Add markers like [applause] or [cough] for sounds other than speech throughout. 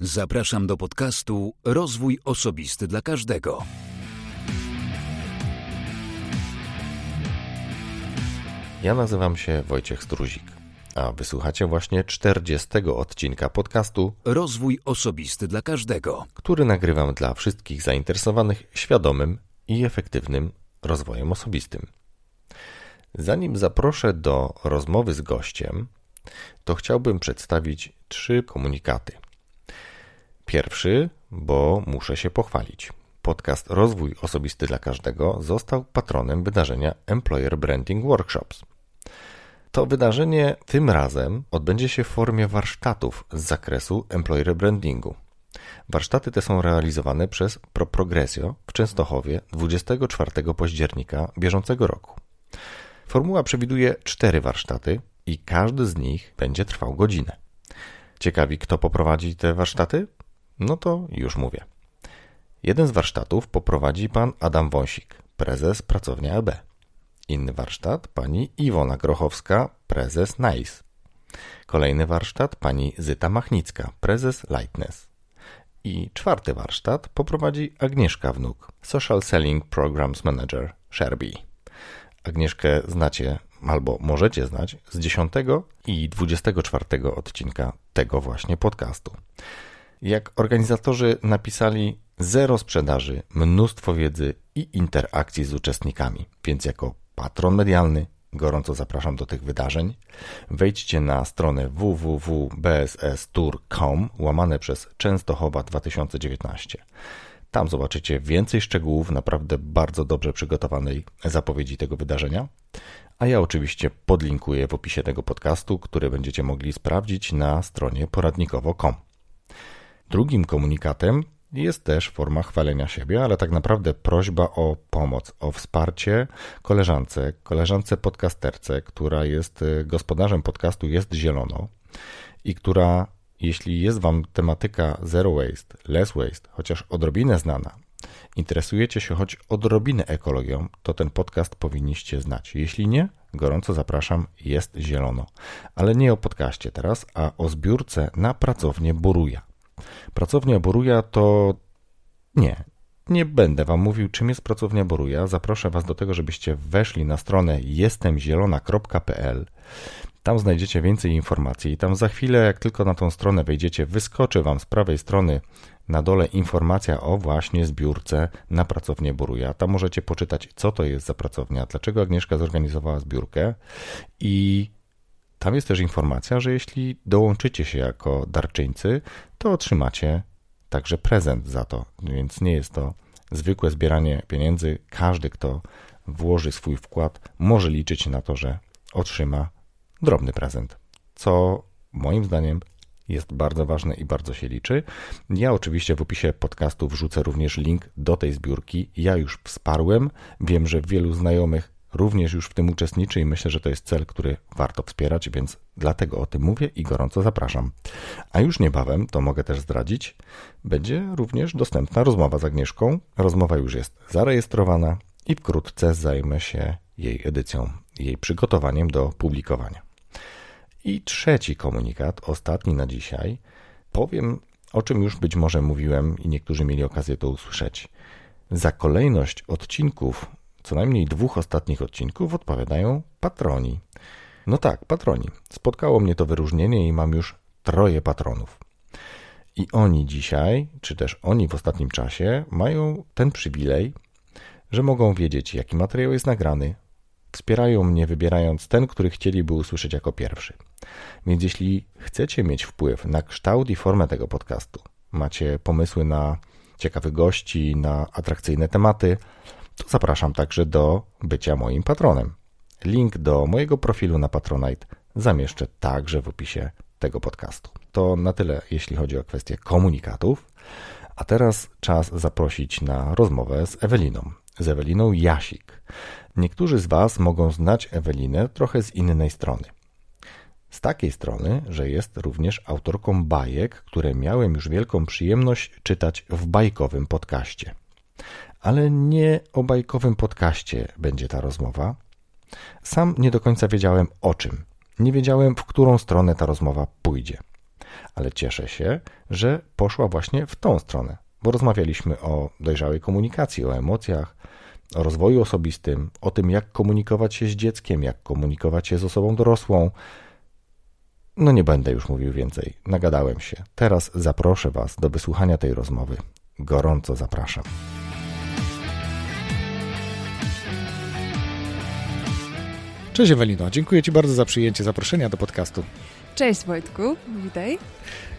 Zapraszam do podcastu Rozwój Osobisty dla Każdego. Ja nazywam się Wojciech Struzik, a wysłuchacie właśnie 40 odcinka podcastu Rozwój Osobisty dla Każdego, który nagrywam dla wszystkich zainteresowanych świadomym i efektywnym rozwojem osobistym. Zanim zaproszę do rozmowy z gościem, to chciałbym przedstawić trzy komunikaty. Pierwszy, bo muszę się pochwalić. Podcast Rozwój Osobisty dla Każdego został patronem wydarzenia Employer Branding Workshops. To wydarzenie tym razem odbędzie się w formie warsztatów z zakresu employer brandingu. Warsztaty te są realizowane przez ProProgresio w Częstochowie 24 października bieżącego roku. Formuła przewiduje cztery warsztaty i każdy z nich będzie trwał godzinę. Ciekawi, kto poprowadzi te warsztaty? No to już mówię. Jeden z warsztatów poprowadzi pan Adam Wąsik, prezes pracownia EB. Inny warsztat pani Iwona Grochowska, prezes NICE. Kolejny warsztat pani Zyta Machnicka, prezes Lightness. I czwarty warsztat poprowadzi Agnieszka Wnuk, Social Selling Programs Manager Sherby. Agnieszkę znacie albo możecie znać z 10 i 24 odcinka tego właśnie podcastu. Jak organizatorzy napisali, zero sprzedaży, mnóstwo wiedzy i interakcji z uczestnikami, więc jako patron medialny gorąco zapraszam do tych wydarzeń. Wejdźcie na stronę www.bsstour.com łamane przez Częstochowa 2019. Tam zobaczycie więcej szczegółów naprawdę bardzo dobrze przygotowanej zapowiedzi tego wydarzenia. A ja oczywiście podlinkuję w opisie tego podcastu, który będziecie mogli sprawdzić na stronie poradnikowo.com. Drugim komunikatem jest też forma chwalenia siebie, ale tak naprawdę prośba o pomoc, o wsparcie koleżance, koleżance podcasterce, która jest y, gospodarzem podcastu Jest Zielono i która, jeśli jest Wam tematyka zero waste, less waste, chociaż odrobinę znana, interesujecie się choć odrobinę ekologią, to ten podcast powinniście znać. Jeśli nie, gorąco zapraszam, jest zielono. Ale nie o podcaście teraz, a o zbiórce na pracownię Boruja. Pracownia Boruja to nie. Nie będę Wam mówił, czym jest pracownia Boruja. Zaproszę Was do tego, żebyście weszli na stronę jestemzielona.pl. Tam znajdziecie więcej informacji. Tam za chwilę, jak tylko na tą stronę wejdziecie, wyskoczy Wam z prawej strony na dole informacja o właśnie zbiórce na pracownię Boruja. Tam możecie poczytać, co to jest za pracownia, dlaczego Agnieszka zorganizowała zbiórkę i tam jest też informacja, że jeśli dołączycie się jako darczyńcy, to otrzymacie także prezent za to, więc nie jest to zwykłe zbieranie pieniędzy. Każdy, kto włoży swój wkład, może liczyć na to, że otrzyma drobny prezent, co moim zdaniem jest bardzo ważne i bardzo się liczy. Ja oczywiście w opisie podcastu wrzucę również link do tej zbiórki. Ja już wsparłem. Wiem, że wielu znajomych również już w tym uczestniczy i myślę, że to jest cel, który warto wspierać, więc dlatego o tym mówię i gorąco zapraszam. A już niebawem, to mogę też zdradzić, będzie również dostępna rozmowa z Agnieszką. Rozmowa już jest zarejestrowana i wkrótce zajmę się jej edycją, jej przygotowaniem do publikowania. I trzeci komunikat, ostatni na dzisiaj, powiem o czym już być może mówiłem i niektórzy mieli okazję to usłyszeć. Za kolejność odcinków co najmniej dwóch ostatnich odcinków odpowiadają patroni. No tak, patroni. Spotkało mnie to wyróżnienie i mam już troje patronów. I oni dzisiaj, czy też oni w ostatnim czasie, mają ten przywilej, że mogą wiedzieć, jaki materiał jest nagrany. Wspierają mnie, wybierając ten, który chcieliby usłyszeć jako pierwszy. Więc jeśli chcecie mieć wpływ na kształt i formę tego podcastu, macie pomysły na ciekawych gości, na atrakcyjne tematy, to zapraszam także do bycia moim patronem. Link do mojego profilu na Patronite zamieszczę także w opisie tego podcastu. To na tyle, jeśli chodzi o kwestię komunikatów. A teraz czas zaprosić na rozmowę z Eweliną. Z Eweliną Jasik. Niektórzy z Was mogą znać Ewelinę trochę z innej strony. Z takiej strony, że jest również autorką bajek, które miałem już wielką przyjemność czytać w bajkowym podcaście ale nie o bajkowym podcaście będzie ta rozmowa. Sam nie do końca wiedziałem o czym. Nie wiedziałem, w którą stronę ta rozmowa pójdzie. ale cieszę się, że poszła właśnie w tą stronę, bo rozmawialiśmy o dojrzałej komunikacji, o emocjach, o rozwoju osobistym, o tym, jak komunikować się z dzieckiem, jak komunikować się z osobą dorosłą. No nie będę już mówił więcej, nagadałem się. Teraz zaproszę Was do wysłuchania tej rozmowy. Gorąco zapraszam. Cześć Ewelino, dziękuję Ci bardzo za przyjęcie zaproszenia do podcastu. Cześć Wojtku, witaj.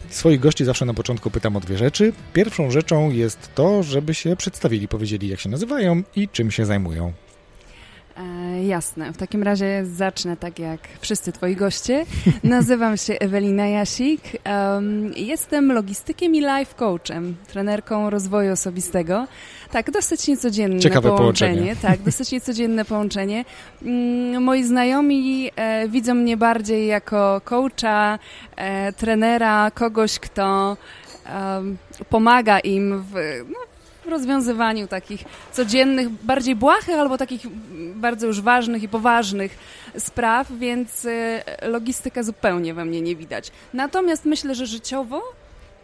Swoich gości zawsze na początku pytam o dwie rzeczy. Pierwszą rzeczą jest to, żeby się przedstawili, powiedzieli jak się nazywają i czym się zajmują. E, jasne, w takim razie zacznę tak jak wszyscy twoi goście. [laughs] Nazywam się Ewelina Jasik. Um, jestem logistykiem i life coachem, trenerką rozwoju osobistego. Tak, dosyć niecodzienne Ciekawe połączenie. połączenie. Tak, dosyć niecodzienne połączenie. Mm, moi znajomi e, widzą mnie bardziej jako coacha, e, trenera, kogoś, kto pomaga im w, no, w rozwiązywaniu takich codziennych, bardziej błahych albo takich bardzo już ważnych i poważnych spraw, więc y, logistyka zupełnie we mnie nie widać. Natomiast myślę, że życiowo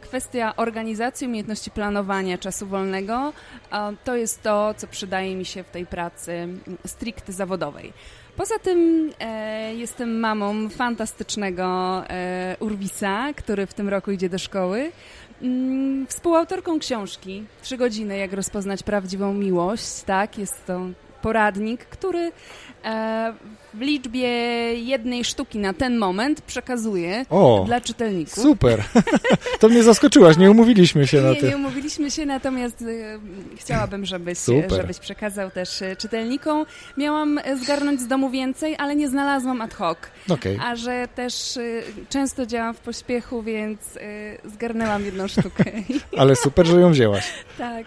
kwestia organizacji, umiejętności planowania czasu wolnego to jest to, co przydaje mi się w tej pracy stricte zawodowej. Poza tym e, jestem mamą fantastycznego e, Urwisa, który w tym roku idzie do szkoły. Mm, współautorką książki Trzy godziny, jak rozpoznać prawdziwą miłość. Tak, jest to poradnik, który w liczbie jednej sztuki na ten moment przekazuje o, dla czytelników. Super! [laughs] To mnie zaskoczyłaś, nie umówiliśmy się nie, na tym. Nie umówiliśmy się, natomiast y, chciałabym, żebyś, żebyś przekazał też y, czytelnikom. Miałam zgarnąć z domu więcej, ale nie znalazłam ad hoc. Okay. A że też często działam w pośpiechu, więc zgarnęłam jedną sztukę. [laughs] ale super, że ją wzięłaś. tak.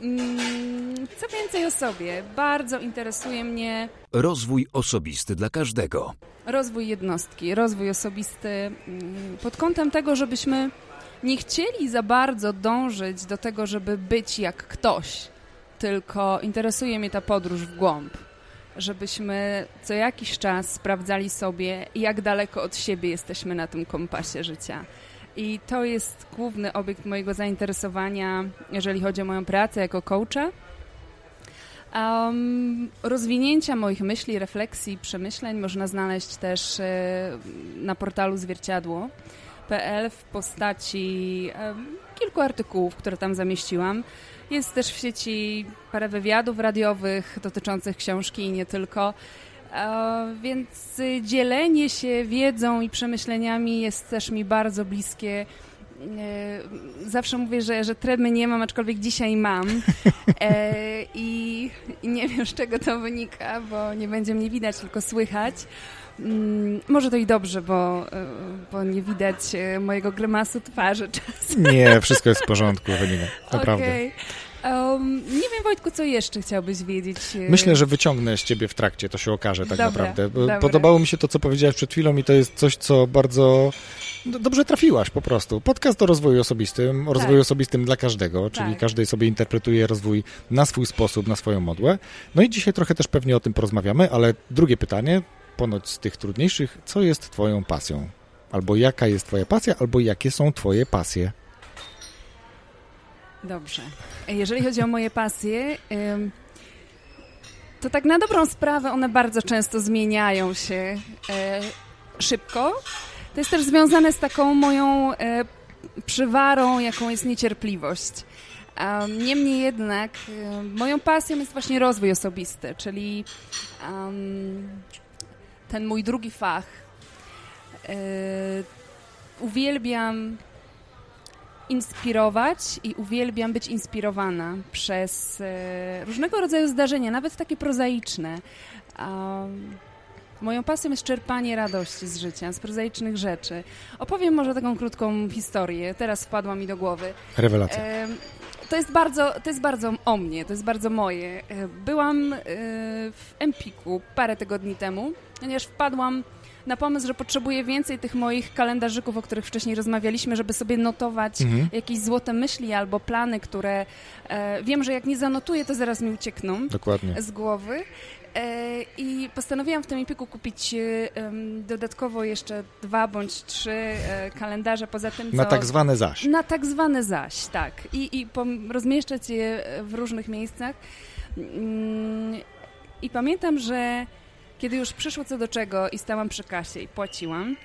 Mm, co więcej o sobie? Bardzo interesuje mnie rozwój osobisty dla każdego. Rozwój jednostki, rozwój osobisty mm, pod kątem tego, żebyśmy nie chcieli za bardzo dążyć do tego, żeby być jak ktoś, tylko interesuje mnie ta podróż w głąb. Żebyśmy co jakiś czas sprawdzali sobie, jak daleko od siebie jesteśmy na tym kompasie życia i to jest główny obiekt mojego zainteresowania, jeżeli chodzi o moją pracę jako coacha. Um, rozwinięcia moich myśli, refleksji, przemyśleń można znaleźć też e, na portalu zwierciadło.pl w postaci e, kilku artykułów, które tam zamieściłam. Jest też w sieci parę wywiadów radiowych dotyczących książki i nie tylko. Więc dzielenie się wiedzą i przemyśleniami jest też mi bardzo bliskie. E, zawsze mówię, że, że tremy nie mam, aczkolwiek dzisiaj mam. [laughs] E, I, I nie wiem, z czego to wynika, bo nie będzie mnie widać, tylko słychać. Mm, może to i dobrze, bo, e, bo nie widać mojego grymasu twarzy [laughs] czasem. Nie, wszystko jest w porządku, Ewelina, naprawdę. Okay. Um, nie wiem, Wojtku, co jeszcze chciałbyś wiedzieć? E, Myślę, że wyciągnę z ciebie w trakcie, to się okaże tak dobra, naprawdę. Dobra. Podobało mi się to, co powiedziałeś przed chwilą i to jest coś, co bardzo dobrze trafiłaś po prostu. Podcast o rozwoju osobistym, o tak. rozwoju osobistym dla każdego, czyli tak. każdy sobie interpretuje rozwój na swój sposób, na swoją modłę. No i dzisiaj trochę też pewnie o tym porozmawiamy, ale drugie pytanie, ponoć z tych trudniejszych, co jest twoją pasją? Albo jaka jest twoja pasja, albo jakie są twoje pasje? Dobrze. Jeżeli chodzi o moje pasje, to tak na dobrą sprawę one bardzo często zmieniają się e, szybko. To jest też związane z taką moją e, przywarą, jaką jest niecierpliwość. Niemniej jednak moją pasją jest właśnie rozwój osobisty, czyli ten mój drugi fach. E, uwielbiam inspirować i uwielbiam być inspirowana przez e, różnego rodzaju zdarzenia, nawet takie prozaiczne. Um, moją pasją jest czerpanie radości z życia, z prozaicznych rzeczy. Opowiem może taką krótką historię, teraz wpadła mi do głowy. Rewelacja. E, to jest, bardzo, to jest bardzo o mnie, to jest bardzo moje. E, byłam e, w Empiku parę tygodni temu, ponieważ wpadłam na pomysł, że potrzebuję więcej tych moich kalendarzyków, o których wcześniej rozmawialiśmy, żeby sobie notować mhm. jakieś złote myśli albo plany, które e, wiem, że jak nie zanotuję, to zaraz mi uciekną Dokładnie. z głowy. E, I postanowiłam w tym Empiku kupić dodatkowo jeszcze dwa bądź trzy e, kalendarze poza tym, co... Na tak zwane zaś. Na tak zwane zaś, tak. I, i rozmieszczać je w różnych miejscach. Mm, I pamiętam, że kiedy już przyszło co do czego i stałam przy kasie i płaciłam,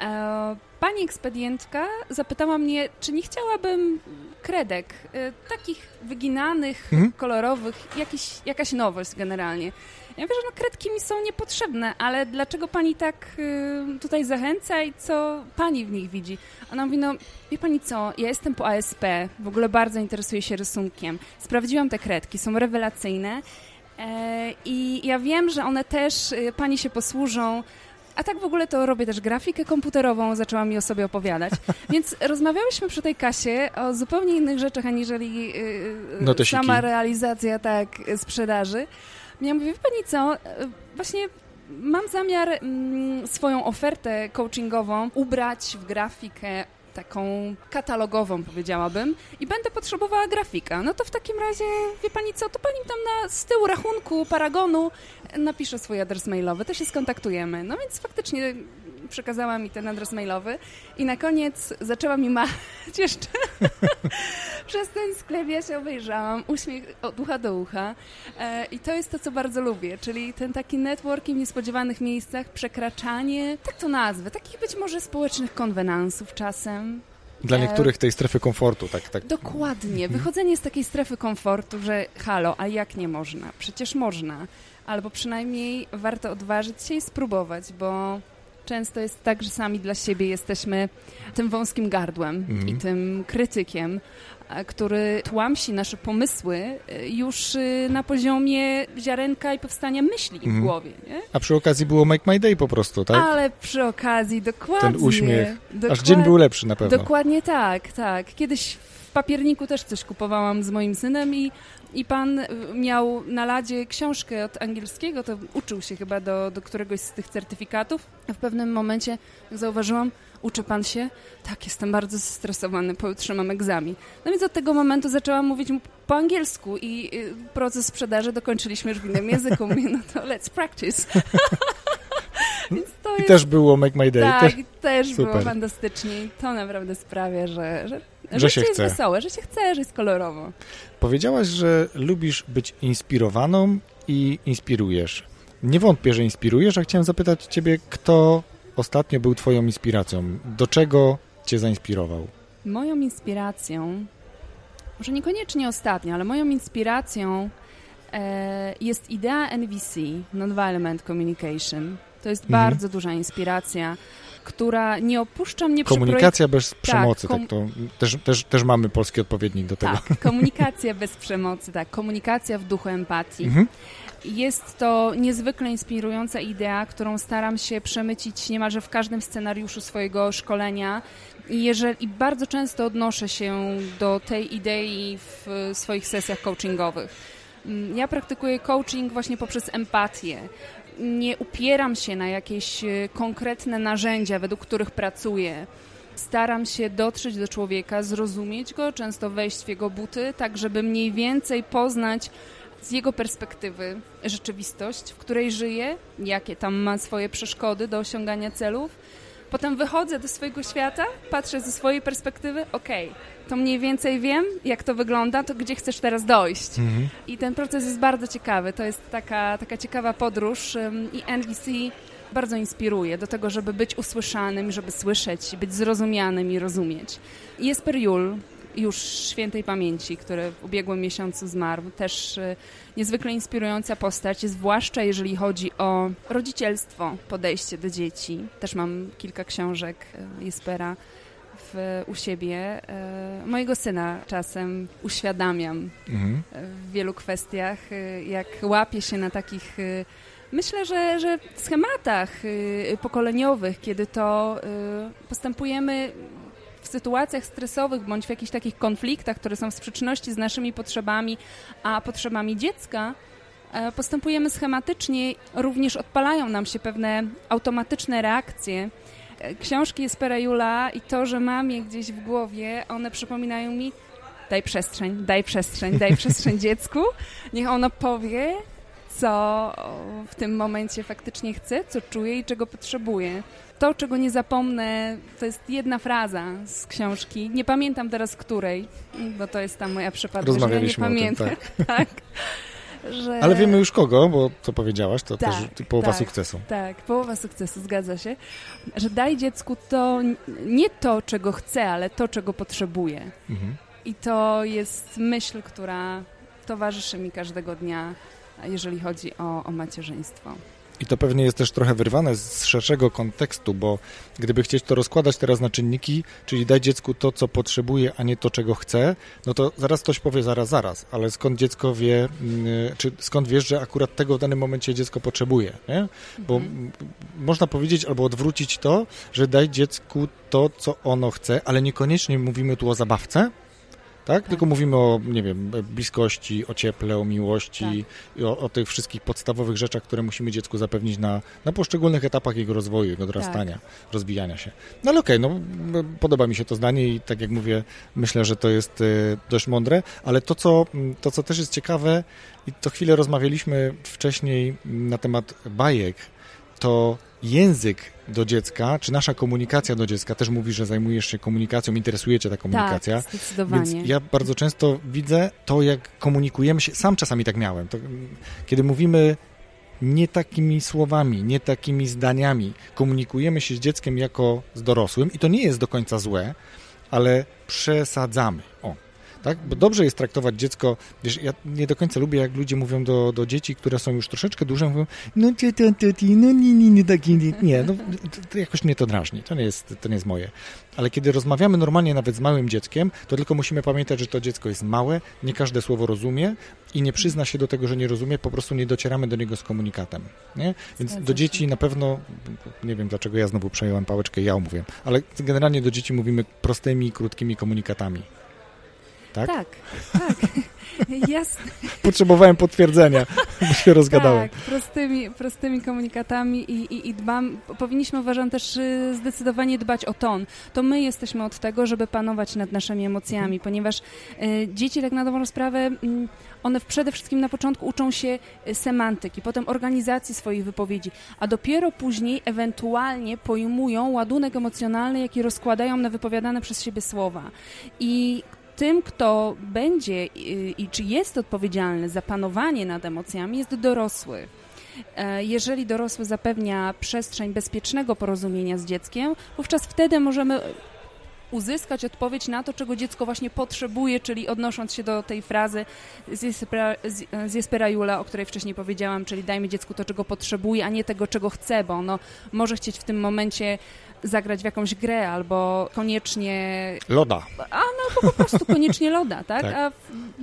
e, pani ekspedientka zapytała mnie, czy nie chciałabym kredek, e, takich wyginanych, mhm. kolorowych, jakiś, jakaś nowość generalnie. Ja mówię, że no kredki mi są niepotrzebne, ale dlaczego pani tak y, tutaj zachęca i co pani w nich widzi? Ona mówi, no wie pani co, ja jestem po ASP, w ogóle bardzo interesuję się rysunkiem. Sprawdziłam te kredki, są rewelacyjne i ja wiem, że one też y, pani się posłużą a tak w ogóle to robię też grafikę komputerową, zaczęła mi o sobie opowiadać. [laughs] Więc rozmawiałyśmy przy tej kasie o zupełnie innych rzeczach, aniżeli yy, sama realizacja tak sprzedaży. Ja mówię, wie pani co, właśnie mam zamiar mm, swoją ofertę coachingową ubrać w grafikę taką katalogową, powiedziałabym, i będę potrzebowała grafika. No to w takim razie, wie pani co, to pani tam na, z tyłu rachunku Paragonu napisze swój adres mailowy, to się skontaktujemy. No więc faktycznie przekazała mi ten adres mailowy i na koniec zaczęła mi machać jeszcze [laughs] przez ten sklep. Ja się obejrzałam, uśmiech od ucha do ucha e, i to jest to, co bardzo lubię, czyli ten taki networking w niespodziewanych miejscach, przekraczanie, tak to nazwę, takich być może społecznych konwenansów czasem. Dla e, niektórych tej strefy komfortu, tak, tak. Dokładnie. Mhm. Wychodzenie z takiej strefy komfortu, że halo, a jak nie można? Przecież można. Albo przynajmniej warto odważyć się i spróbować, bo często jest tak, że sami dla siebie jesteśmy tym wąskim gardłem mm. i tym krytykiem, który tłamsi nasze pomysły e, już y, na poziomie ziarenka i powstania myśli mm. w mhm. głowie. Nie? A przy okazji było Make My Day po prostu, tak? Ale przy okazji, dokładnie. Ten uśmiech. Aż dzień był lepszy na pewno. Dokładnie tak, tak. Kiedyś w papierniku też coś kupowałam z moim synem i i pan miał na ladzie książkę od angielskiego, to uczył się chyba do, do któregoś z tych certyfikatów. A w pewnym momencie, jak zauważyłam, uczy pan się? Tak, jestem bardzo zestresowany, pojutrze mam egzamin. No więc od tego momentu zaczęłam mówić mu po angielsku i y, proces sprzedaży dokończyliśmy już w innym języku. [laughs] Mówię, no to let's practice. [laughs] I też było Make My Day. Tak, też, też było fantastycznie. To naprawdę sprawia, że, że, że się chce. jest wesołe, że się chce, że jest kolorowo. Powiedziałaś, że lubisz być inspirowaną i inspirujesz. Nie wątpię, że inspirujesz, a chciałem zapytać ciebie, kto ostatnio był twoją inspiracją? Do czego cię zainspirował? Moją inspiracją, może niekoniecznie ostatnio, ale moją inspiracją e, jest idea NVC, Nonviolent Communication. To jest mhm. bardzo duża inspiracja, która nie opuszcza mnie Komunikacja bez tak, przemocy, tak, to też, też, też mamy polski odpowiednik do tego. Tak, komunikacja [laughs] bez przemocy, tak, komunikacja w duchu empatii. Mhm. Jest to niezwykle inspirująca idea, którą staram się przemycić niemalże w każdym scenariuszu swojego szkolenia. I, jeżeli, bardzo często odnoszę się do tej idei w swoich sesjach coachingowych. Mm, ja praktykuję coaching właśnie poprzez empatię nie upieram się na jakieś e, konkretne narzędzia, według których pracuję. Staram się dotrzeć do człowieka, zrozumieć go, często wejść w jego buty, tak żeby mniej więcej poznać z jego perspektywy rzeczywistość, w której żyje, jakie tam ma swoje przeszkody do osiągania celów Potem wychodzę do swojego świata, patrzę ze swojej perspektywy, okej, okay, to mniej więcej wiem, jak to wygląda, to gdzie chcesz teraz dojść. Mhm. I ten proces jest bardzo ciekawy. To jest taka, taka ciekawa podróż i NVC bardzo inspiruje do tego, żeby być usłyszanym, żeby słyszeć, być zrozumianym i rozumieć. Jesper Jul, już świętej pamięci, który w ubiegłym miesiącu zmarł. Też y, niezwykle inspirująca postać, zwłaszcza jeżeli chodzi o rodzicielstwo, podejście do dzieci. Też mam kilka książek y, Jespera w, u siebie. Y, mojego syna czasem uświadamiam mhm. w wielu kwestiach, jak łapie się na takich Myślę, że, że schematach pokoleniowych, kiedy to postępujemy w sytuacjach stresowych bądź w jakichś takich konfliktach, które są w sprzeczności z naszymi potrzebami, a potrzebami dziecka, e, postępujemy schematycznie, również odpalają nam się pewne automatyczne reakcje. E, książki Jespera Jula i to, że mam je gdzieś w głowie, one przypominają mi daj przestrzeń, daj przestrzeń, daj przestrzeń dziecku, niech ono powie, co w tym momencie faktycznie chce, co czuje i czego potrzebuje. To, czego nie zapomnę, to jest jedna fraza z książki. Nie pamiętam teraz której, bo to jest ta moja przypadłość. Rozmawialiśmy ja nie pamiętam. Tym, tak. [laughs] tak. Że... Ale wiemy już kogo, bo co powiedziałaś, to tak, też połowa tak, sukcesu. Tak, połowa sukcesu, zgadza się. Że daj dziecku to nie to, czego chce, ale to, czego potrzebuje. Mhm. I to jest myśl, która towarzyszy mi każdego dnia, jeżeli chodzi o, o macierzyństwo. I to pewnie jest też trochę wyrwane z szerszego kontekstu, bo gdyby chcieć to rozkładać teraz na czynniki, czyli dać dziecku to, co potrzebuje, a nie to, czego chce, no to zaraz ktoś powie zaraz, zaraz, ale skąd dziecko wie, mm, czy skąd wiesz, że akurat tego w danym momencie dziecko potrzebuje, nie? Bo mhm. można powiedzieć albo odwrócić to, że daj dziecku to, co ono chce, ale niekoniecznie mówimy tu o zabawce, tak? tak? Tylko mówimy o, nie wiem, bliskości, o cieple, o miłości tak. i o, o, tych wszystkich podstawowych rzeczach, które musimy dziecku zapewnić na, na poszczególnych etapach jego rozwoju, jego dorastania, tak. rozwijania się. No ale okej, okay, no podoba mi się to zdanie i tak jak mówię, myślę, że to jest y, dość mądre, ale to co, to, co też jest ciekawe i to chwilę rozmawialiśmy wcześniej na temat bajek, to język do dziecka, czy nasza komunikacja do dziecka też mówi, że zajmujesz się komunikacją, interesuje cię ta komunikacja. Tak, zdecydowanie. Więc ja bardzo często widzę to, jak komunikujemy się, sam czasami tak miałem, to, kiedy mówimy nie takimi słowami, nie takimi zdaniami, komunikujemy się z dzieckiem jako z dorosłym i to nie jest do końca złe, ale przesadzamy. O, tak? Bo dobrze jest traktować dziecko, wiesz, ja nie do końca lubię, jak ludzie mówią do, do dzieci, które są już troszeczkę duże, mówią, no ty, ty, ty, ty, no nie, nie, nie, taki, nie, nie, no to, jakoś mnie to drażni, to nie, jest, to nie jest moje. Ale kiedy rozmawiamy normalnie nawet z małym dzieckiem, to tylko musimy pamiętać, że to dziecko jest małe, nie każde słowo rozumie i nie przyzna się do tego, że nie rozumie, po prostu nie docieramy do niego z komunikatem, nie? Więc do dzieci na pewno, nie wiem dlaczego ja znowu przejąłem pałeczkę, ja mówię, ale generalnie do dzieci mówimy prostymi, krótkimi komunikatami tak? Tak, tak. [laughs] Jasne. Potrzebowałem potwierdzenia, bo się rozgadałem. Tak, prostymi, prostymi komunikatami i, i, i dbam, powinniśmy uważam też y, zdecydowanie dbać o ton. To my jesteśmy od tego, żeby panować nad naszymi emocjami, mhm. ponieważ y, dzieci tak na dobrą sprawę, y, one przede wszystkim na początku uczą się y, semantyki, potem organizacji swoich wypowiedzi, a dopiero później ewentualnie pojmują ładunek emocjonalny, jaki rozkładają na wypowiadane przez siebie słowa. I tym, kto będzie i, i czy jest odpowiedzialny za panowanie nad emocjami, jest dorosły. E, jeżeli dorosły zapewnia przestrzeń bezpiecznego porozumienia z dzieckiem, wówczas wtedy możemy uzyskać odpowiedź na to, czego dziecko właśnie potrzebuje, czyli odnosząc się do tej frazy z Jespera Jula, o której wcześniej powiedziałam, czyli dajmy dziecku to, czego potrzebuje, a nie tego, czego chce, bo ono może chcieć w tym momencie zagrać w jakąś grę albo koniecznie... Loda. A no po prostu koniecznie loda, tak? tak? A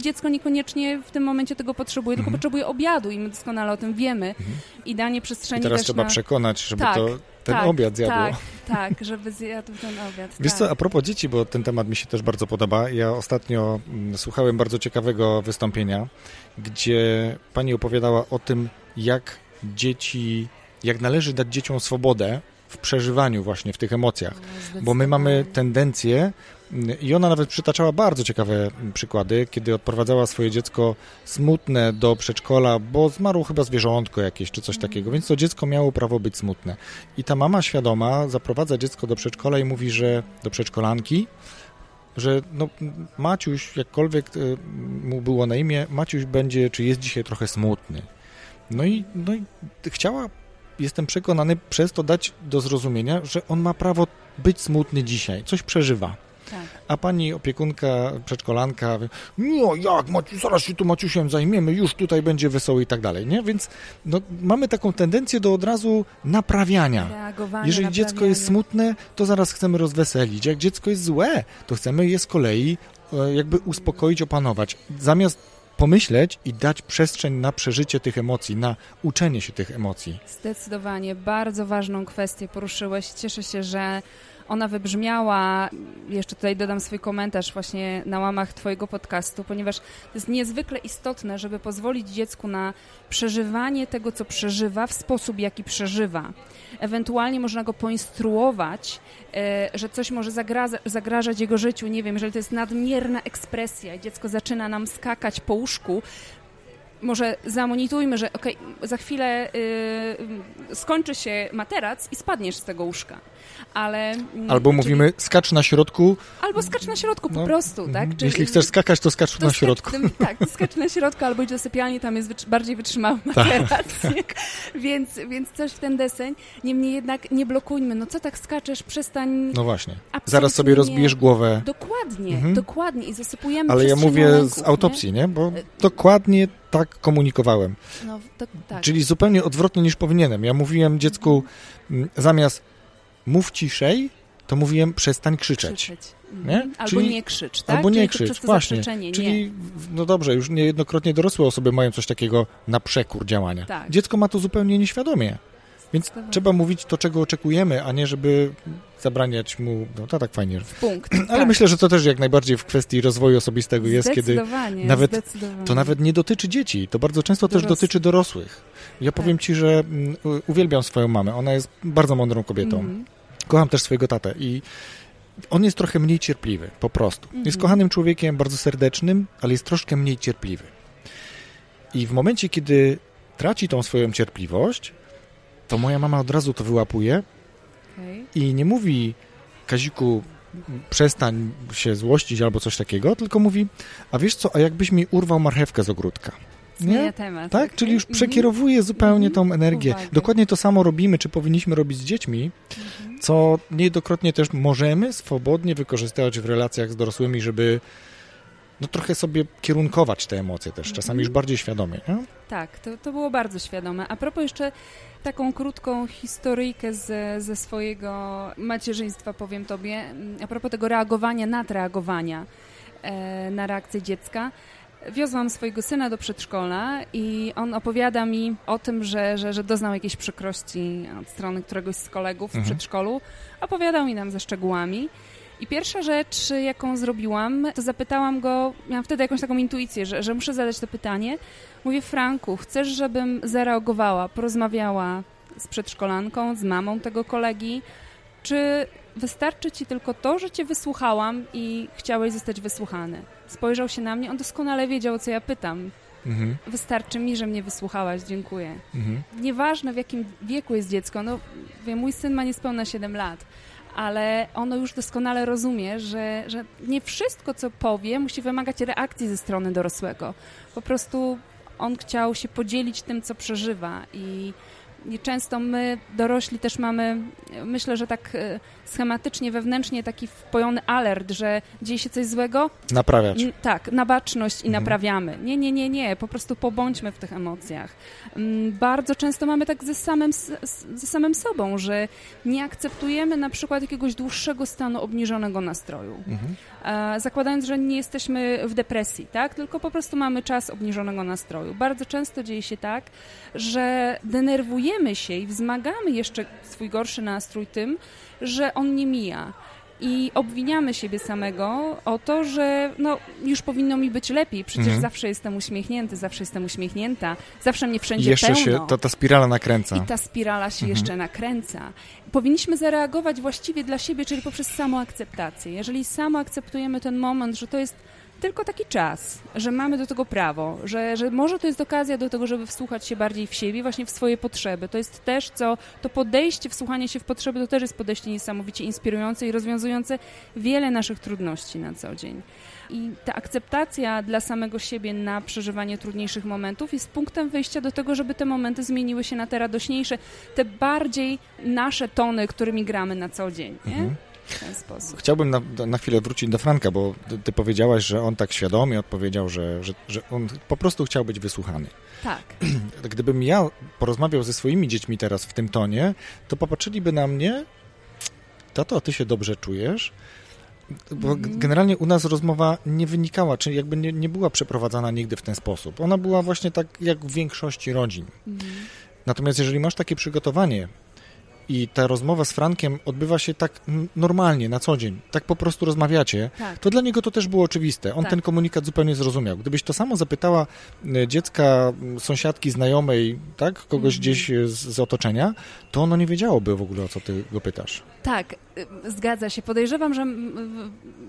dziecko niekoniecznie w tym momencie tego potrzebuje, tylko mhm. potrzebuje obiadu i my doskonale o tym wiemy. Mhm. I danie przestrzeni I teraz trzeba na... przekonać, żeby tak, to ten tak, obiad zjadło. Tak, tak, żeby zjadł ten obiad. Wiesz tak. co, a propos dzieci, bo ten temat mi się też bardzo podoba. Ja ostatnio mm, słuchałem bardzo ciekawego wystąpienia, gdzie pani opowiadała o tym, jak dzieci, jak należy dać dzieciom swobodę w przeżywaniu właśnie, w tych emocjach. No, bo my mamy tendencję i ona nawet przytaczała bardzo ciekawe przykłady, kiedy odprowadzała swoje dziecko smutne do przedszkola, bo zmarło chyba zwierzątko jakieś czy coś mhm. takiego, więc to dziecko miało prawo być smutne. I ta mama świadoma zaprowadza dziecko do przedszkola i mówi, że do przedszkolanki, że no, Maciuś, jakkolwiek e, mu było na imię, Maciuś będzie, czy jest dzisiaj trochę smutny. No i, no i chciała jestem przekonany, przez to dać do zrozumienia, że on ma prawo być smutny dzisiaj, coś przeżywa. Tak. A pani opiekunka, przedszkolanka, no jak, Maciu, zaraz się tu Maciusiem zajmiemy, już tutaj będzie wesoły i tak dalej, nie? Więc no, mamy taką tendencję do od razu naprawiania. Reagowanie, Jeżeli dziecko jest smutne, to zaraz chcemy rozweselić. Jak dziecko jest złe, to chcemy je z kolei e, jakby uspokoić, opanować. Zamiast pomyśleć i dać przestrzeń na przeżycie tych emocji, na uczenie się tych emocji. Zdecydowanie. Bardzo ważną kwestię poruszyłeś. Cieszę się, że ona wybrzmiała, jeszcze tutaj dodam swój komentarz właśnie na łamach Twojego podcastu, ponieważ to jest niezwykle istotne, żeby pozwolić dziecku na przeżywanie tego, co przeżywa w sposób, jaki przeżywa. Ewentualnie można go poinstruować, e, że coś może zagrażać jego życiu, nie wiem, jeżeli to jest nadmierna ekspresja i dziecko zaczyna nam skakać po łóżku, może zamonitujmy, że okay, za chwilę y, skończy się materac i spadniesz z tego łóżka. Ale, mm, albo czyli... mówimy skacz na środku. Albo skacz na środku po no, prostu, tak? Czyli, jeśli chcesz skakać, to skacz to na środku. Tak, skacz na środku albo idź do sypialni, tam jest wycz bardziej wytrzymały tak. materac. [laughs] więc, więc coś w ten deseń. Niemniej jednak nie blokujmy. No co tak skaczesz, przestań... No właśnie. Zaraz sobie rozbijesz głowę. Dokładnie, mhm. dokładnie i zasypujemy Ale ja mówię z autopsji, nie? nie? Bo dokładnie tak komunikowałem. No, to, tak. Czyli zupełnie odwrotnie niż powinienem. Ja mówiłem dziecku mm, zamiast mów ciszej, to mówiłem przestań krzyczeć. krzyczeć. Nie? Mhm. Albo Czyli, nie krzycz, tak? Albo nie Czyli krzycz, właśnie. Czyli, nie. no dobrze, już niejednokrotnie dorosłe osoby mają coś takiego na przekór działania. Tak. Dziecko ma to zupełnie nieświadomie. Więc trzeba mówić to, czego oczekujemy, a nie żeby zabraniać mu, no to tak fajnie. W punkt. [clears throat] Ale tak. myślę, że to też jak najbardziej w kwestii rozwoju osobistego jest, kiedy nawet to nawet nie dotyczy dzieci, to bardzo często Doros... też dotyczy dorosłych. Ja powiem tak. ci, że mm, uwielbiam swoją mamę, ona jest bardzo mądrą kobietą. Mm. Kocham też swojego tatę i on jest trochę mniej cierpliwy, po prostu. -hmm. Jest kochanym człowiekiem, bardzo serdecznym, ale jest troszkę mniej cierpliwy. I w momencie, kiedy traci tą swoją cierpliwość, to moja mama od razu to wyłapuje okay. i nie mówi Kaziku, przestań się złościć albo coś takiego, tylko mówi, a wiesz co, a jakbyś mi urwał marchewkę z ogródka? Nie? temat. Tak, okay. czyli już mhm. przekierowuje mm -hmm. zupełnie mm -hmm. tą energię. Uwagę. Dokładnie to samo robimy, czy powinniśmy robić z dziećmi, mm -hmm. co niejednokrotnie też możemy swobodnie wykorzystywać w relacjach z dorosłymi, żeby no trochę sobie kierunkować te emocje też, czasami już bardziej świadomie. Nie? Tak, to, to było bardzo świadome. A propos jeszcze taką krótką historyjkę ze, ze swojego macierzyństwa, powiem tobie, a propos tego reagowania, nadreagowania e, na reakcję dziecka. Wiozłam swojego syna do przedszkola i on opowiada mi o tym, że, że, że doznał jakiejś przykrości od strony któregoś z kolegów mhm. w przedszkolu. Opowiadał mi nam ze szczegółami. I pierwsza rzecz, jaką zrobiłam, to zapytałam go, miałam wtedy jakąś taką intuicję, że, że muszę zadać to pytanie. Mówię, Franku, chcesz, żebym zareagowała, porozmawiała z przedszkolanką, z mamą tego kolegi, czy wystarczy ci tylko to, że cię wysłuchałam i chciałeś zostać wysłuchany? Spojrzał się na mnie, on doskonale wiedział, o co ja pytam. Mhm. Wystarczy mi, że mnie wysłuchałaś, dziękuję. Mhm. Nieważne w jakim wieku jest dziecko, no wiem, mój syn ma niespełna 7 lat, ale ono już doskonale rozumie, że, że nie wszystko, co powie, musi wymagać reakcji ze strony dorosłego. Po prostu on chciał się podzielić tym, co przeżywa i często my, dorośli, też mamy, myślę, że tak e, schematycznie, wewnętrznie taki wpojony alert, że dzieje się coś złego. Naprawiać. tak, na baczność i mhm. naprawiamy. Nie, nie, nie, nie, po prostu pobądźmy w tych emocjach. Mm, bardzo często mamy tak ze samym, ze samym sobą, że nie akceptujemy na przykład jakiegoś dłuższego stanu obniżonego nastroju. Mhm. Zakładając, że nie jesteśmy w depresji, tak? Tylko po prostu mamy czas obniżonego nastroju. Bardzo często dzieje się tak, że denerwujemy się i wzmagamy jeszcze swój gorszy nastrój tym, że on nie mija i obwiniamy siebie samego o to, że no, już powinno mi być lepiej, przecież mhm. zawsze jestem uśmiechnięty, zawsze jestem uśmiechnięta, zawsze mnie wszędzie I jeszcze pełno. się ta, ta spirala nakręca. I ta spirala się mhm. jeszcze nakręca. Powinniśmy zareagować właściwie dla siebie, czyli poprzez samoakceptację. Jeżeli samo akceptujemy ten moment, że to jest tylko taki czas, że mamy do tego prawo, że, że może to jest okazja do tego, żeby wsłuchać się bardziej w siebie, właśnie w swoje potrzeby. To jest też co, to podejście, wsłuchanie się w potrzeby, to też jest podejście niesamowicie inspirujące i rozwiązujące wiele naszych trudności na co dzień. I ta akceptacja dla samego siebie na przeżywanie trudniejszych momentów jest punktem wyjścia do tego, żeby te momenty zmieniły się na te radośniejsze, te bardziej nasze tony, którymi gramy na co dzień. Nie? Mhm w ten sposób. Chciałbym na, na chwilę wrócić do Franka, bo ty, ty powiedziałaś, że on tak świadomie odpowiedział, że, że, że on po prostu chciał być wysłuchany. Tak. [clears throat] Gdybym ja porozmawiał ze swoimi dziećmi teraz w tym tonie, to popatrzyliby na mnie, tato, a ty się dobrze czujesz? Bo mm. generalnie u nas rozmowa nie wynikała, czyli jakby nie, nie była przeprowadzana nigdy w ten sposób. Ona była właśnie tak jak w większości rodzin. Mm. Natomiast jeżeli masz takie przygotowanie i ta rozmowa z Frankiem odbywa się tak normalnie, na co dzień, tak po prostu rozmawiacie, tak. to dla niego to też było oczywiste. On tak. ten komunikat zupełnie zrozumiał. Gdybyś to samo zapytała e, dziecka, sąsiadki, znajomej, tak, kogoś mhm. gdzieś z, z, otoczenia, to ono nie wiedziałoby w ogóle, o co ty go pytasz. Tak, Zgadza się. Podejrzewam, że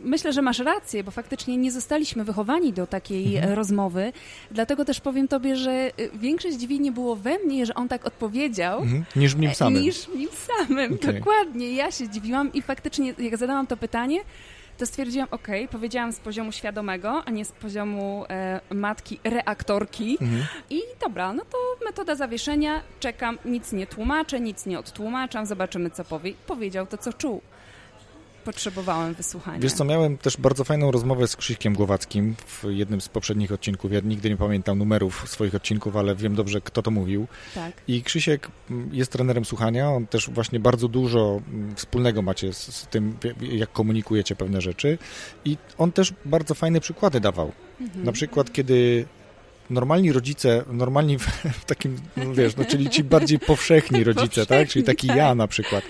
myślę, że masz rację, bo faktycznie nie zostaliśmy wychowani do takiej mhm. rozmowy. Dlatego też powiem tobie, że większe zdziwienie było we mnie, że on tak odpowiedział. Mhm. Niż w nim samym. Niż nim samym, okay. dokładnie. Ja się zdziwiłam i faktycznie, jak zadałam to pytanie, to stwierdziłam, ok, powiedziałam z poziomu świadomego, a nie z poziomu e, matki reaktorki. Mhm. I dobra, no to metoda zawieszenia, czekam, nic nie tłumaczę, nic nie odtłumaczam, zobaczymy co powie. Powiedział to, co czuł potrzebowałem wysłuchania. Wiesz co, miałem też bardzo fajną rozmowę z Krzyśkiem Głowackim w jednym z poprzednich odcinków. Ja nigdy nie pamiętam numerów swoich odcinków, ale wiem dobrze, kto to mówił. Tak. I Krzysiek mm, jest trenerem słuchania. On też właśnie bardzo dużo mm, wspólnego macie z, z tym, jak komunikujecie pewne rzeczy. I on też bardzo fajne przykłady dawał. Mhm. Na przykład, kiedy normalni rodzice, normalni w, takim, no wiesz, no, czyli ci bardziej powszechni [laughs] rodzice, tak? Czyli taki tak. ja na przykład.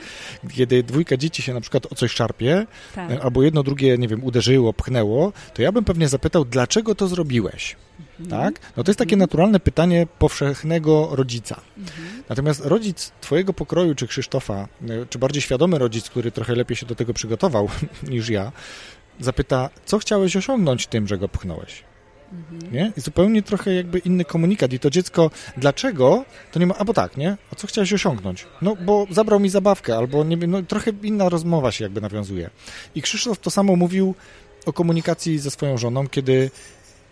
Kiedy dwójka dzieci się na przykład o coś szarpie, tak. E, albo jedno drugie, nie wiem, uderzyło, pchnęło, to ja bym pewnie zapytał, dlaczego to zrobiłeś? Mhm. Tak? No to jest takie mhm. naturalne pytanie powszechnego rodzica. Mhm. Natomiast rodzic twojego pokroju, czy Krzysztofa, e, czy bardziej świadomy rodzic, który trochę lepiej się do tego przygotował [laughs] niż ja, zapyta, co chciałeś osiągnąć tym, że go pchnąłeś? Mhm. Nie? I zupełnie trochę jakby inny komunikat. I to dziecko, dlaczego? To nie ma, albo tak, nie? A co chciałeś osiągnąć? No, bo zabrał mi zabawkę, albo nie wiem, no, trochę inna rozmowa się jakby nawiązuje. I Krzysztof to samo mówił o komunikacji ze swoją żoną, kiedy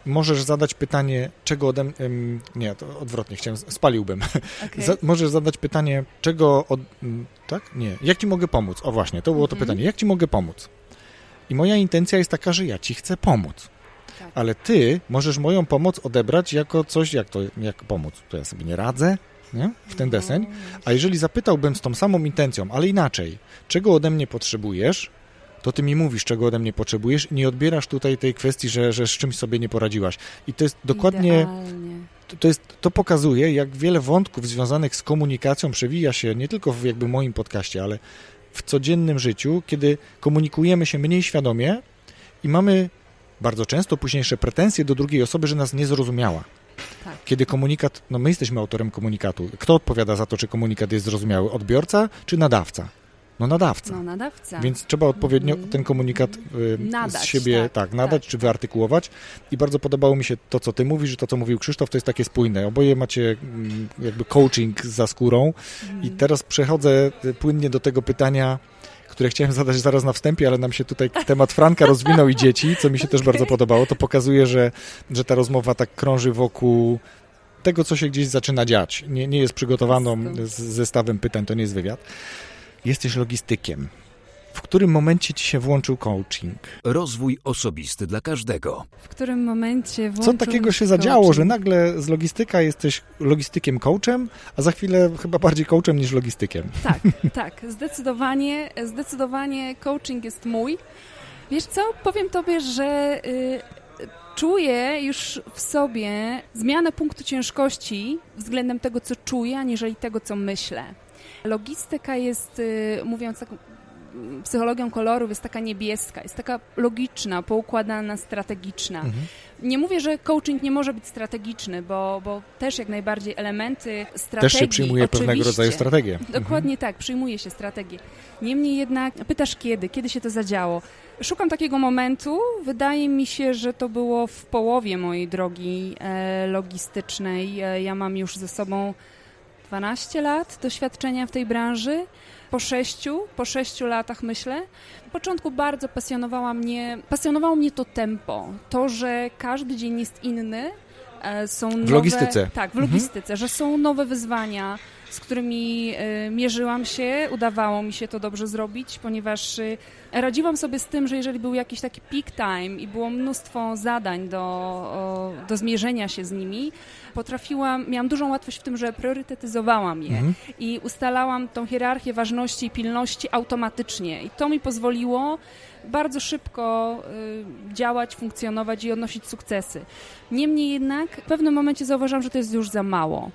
możesz zadać pytanie, czego ode mnie... Nie, to odwrotnie, chciałem, spaliłbym. Okay. [laughs] Za, możesz zadać pytanie, czego od... Tak? Nie. Jak ci mogę pomóc? O właśnie, to było to mhm. pytanie. Jak ci mogę pomóc? I moja intencja jest taka, że ja ci chcę pomóc. Tak. Ale ty możesz moją pomoc odebrać jako coś, jak to, jak pomóc? To ja sobie nie radzę, nie? w ten deseń. A jeżeli zapytałbym z tą samą intencją, ale inaczej, czego ode mnie potrzebujesz, to ty mi mówisz, czego ode mnie potrzebujesz i nie odbierasz tutaj tej kwestii, że, że z czymś sobie nie poradziłaś. I to jest dokładnie... To, to, jest, to pokazuje, jak wiele wątków związanych z komunikacją przewija się nie tylko w jakby moim podcaście, ale w codziennym życiu, kiedy komunikujemy się mniej świadomie i mamy bardzo często późniejsze pretensje do drugiej osoby, że nas nie zrozumiała. Tak. Kiedy komunikat, no my jesteśmy autorem komunikatu. Kto odpowiada za to, czy komunikat jest zrozumiały? Odbiorca czy nadawca? No nadawca. No nadawca. Więc trzeba odpowiednio mm. ten komunikat y, nadać, z siebie tak, tak nadać tak. czy wyartykułować. I bardzo podobało mi się to, co ty mówisz, że to, co mówił Krzysztof, to jest takie spójne. Oboje macie mm, jakby coaching za skórą. Mm. I teraz przechodzę y, płynnie do tego pytania, które chciałem zadać zaraz na wstępie, ale nam się tutaj temat Franka rozwinął i dzieci, co mi się też okay. bardzo podobało. To pokazuje, że, że ta rozmowa tak krąży wokół tego, co się gdzieś zaczyna dziać. Nie, nie jest przygotowaną z zestawem pytań, to nie jest wywiad. Jesteś logistykiem. W którym momencie ci się włączył coaching? Rozwój osobisty dla każdego. W którym momencie włączył Co takiego się zadziało, coaching? że nagle z logistyka jesteś logistykiem coachem, a za chwilę chyba bardziej coachem niż logistykiem? Tak, [laughs] tak, zdecydowanie, zdecydowanie coaching jest mój. Wiesz co, powiem tobie, że y, czuję już w sobie zmianę punktu ciężkości względem tego, co czuję, aniżeli tego, co myślę. Logistyka jest, y, mówiąc tak psychologią kolorów jest taka niebieska, jest taka logiczna, poukładana, strategiczna. Mhm. Nie mówię, że coaching nie może być strategiczny, bo, bo też jak najbardziej elementy strategii... Też się przyjmuje pewnego rodzaju strategię. Dokładnie mhm. tak, przyjmuje się strategię. Niemniej jednak pytasz kiedy, kiedy się to zadziało. Szukam takiego momentu. Wydaje mi się, że to było w połowie mojej drogi e, logistycznej. E, ja mam już ze sobą 12 lat doświadczenia w tej branży po sześciu, po sześciu latach myślę. W początku bardzo pasjonowała mnie, pasjonowało mnie to tempo, to, że każdy dzień jest inny, e, są w nowe, logistyce. Tak, w mhm. logistyce, mhm. że są nowe wyzwania, z którymi y, mierzyłam się. Udawało mi się to dobrze zrobić, ponieważ y, radziłam sobie z tym, że jeżeli był jakiś taki peak time i było mnóstwo zadań do, do zmierzenia się z nimi, potrafiłam, miałam dużą łatwość w tym, że priorytetyzowałam je mhm. i ustalałam tą hierarchię ważności i pilności automatycznie. I to mi pozwoliło bardzo szybko y, działać, funkcjonować i odnosić sukcesy. Niemniej jednak w pewnym momencie zauważam, że to jest już za mało.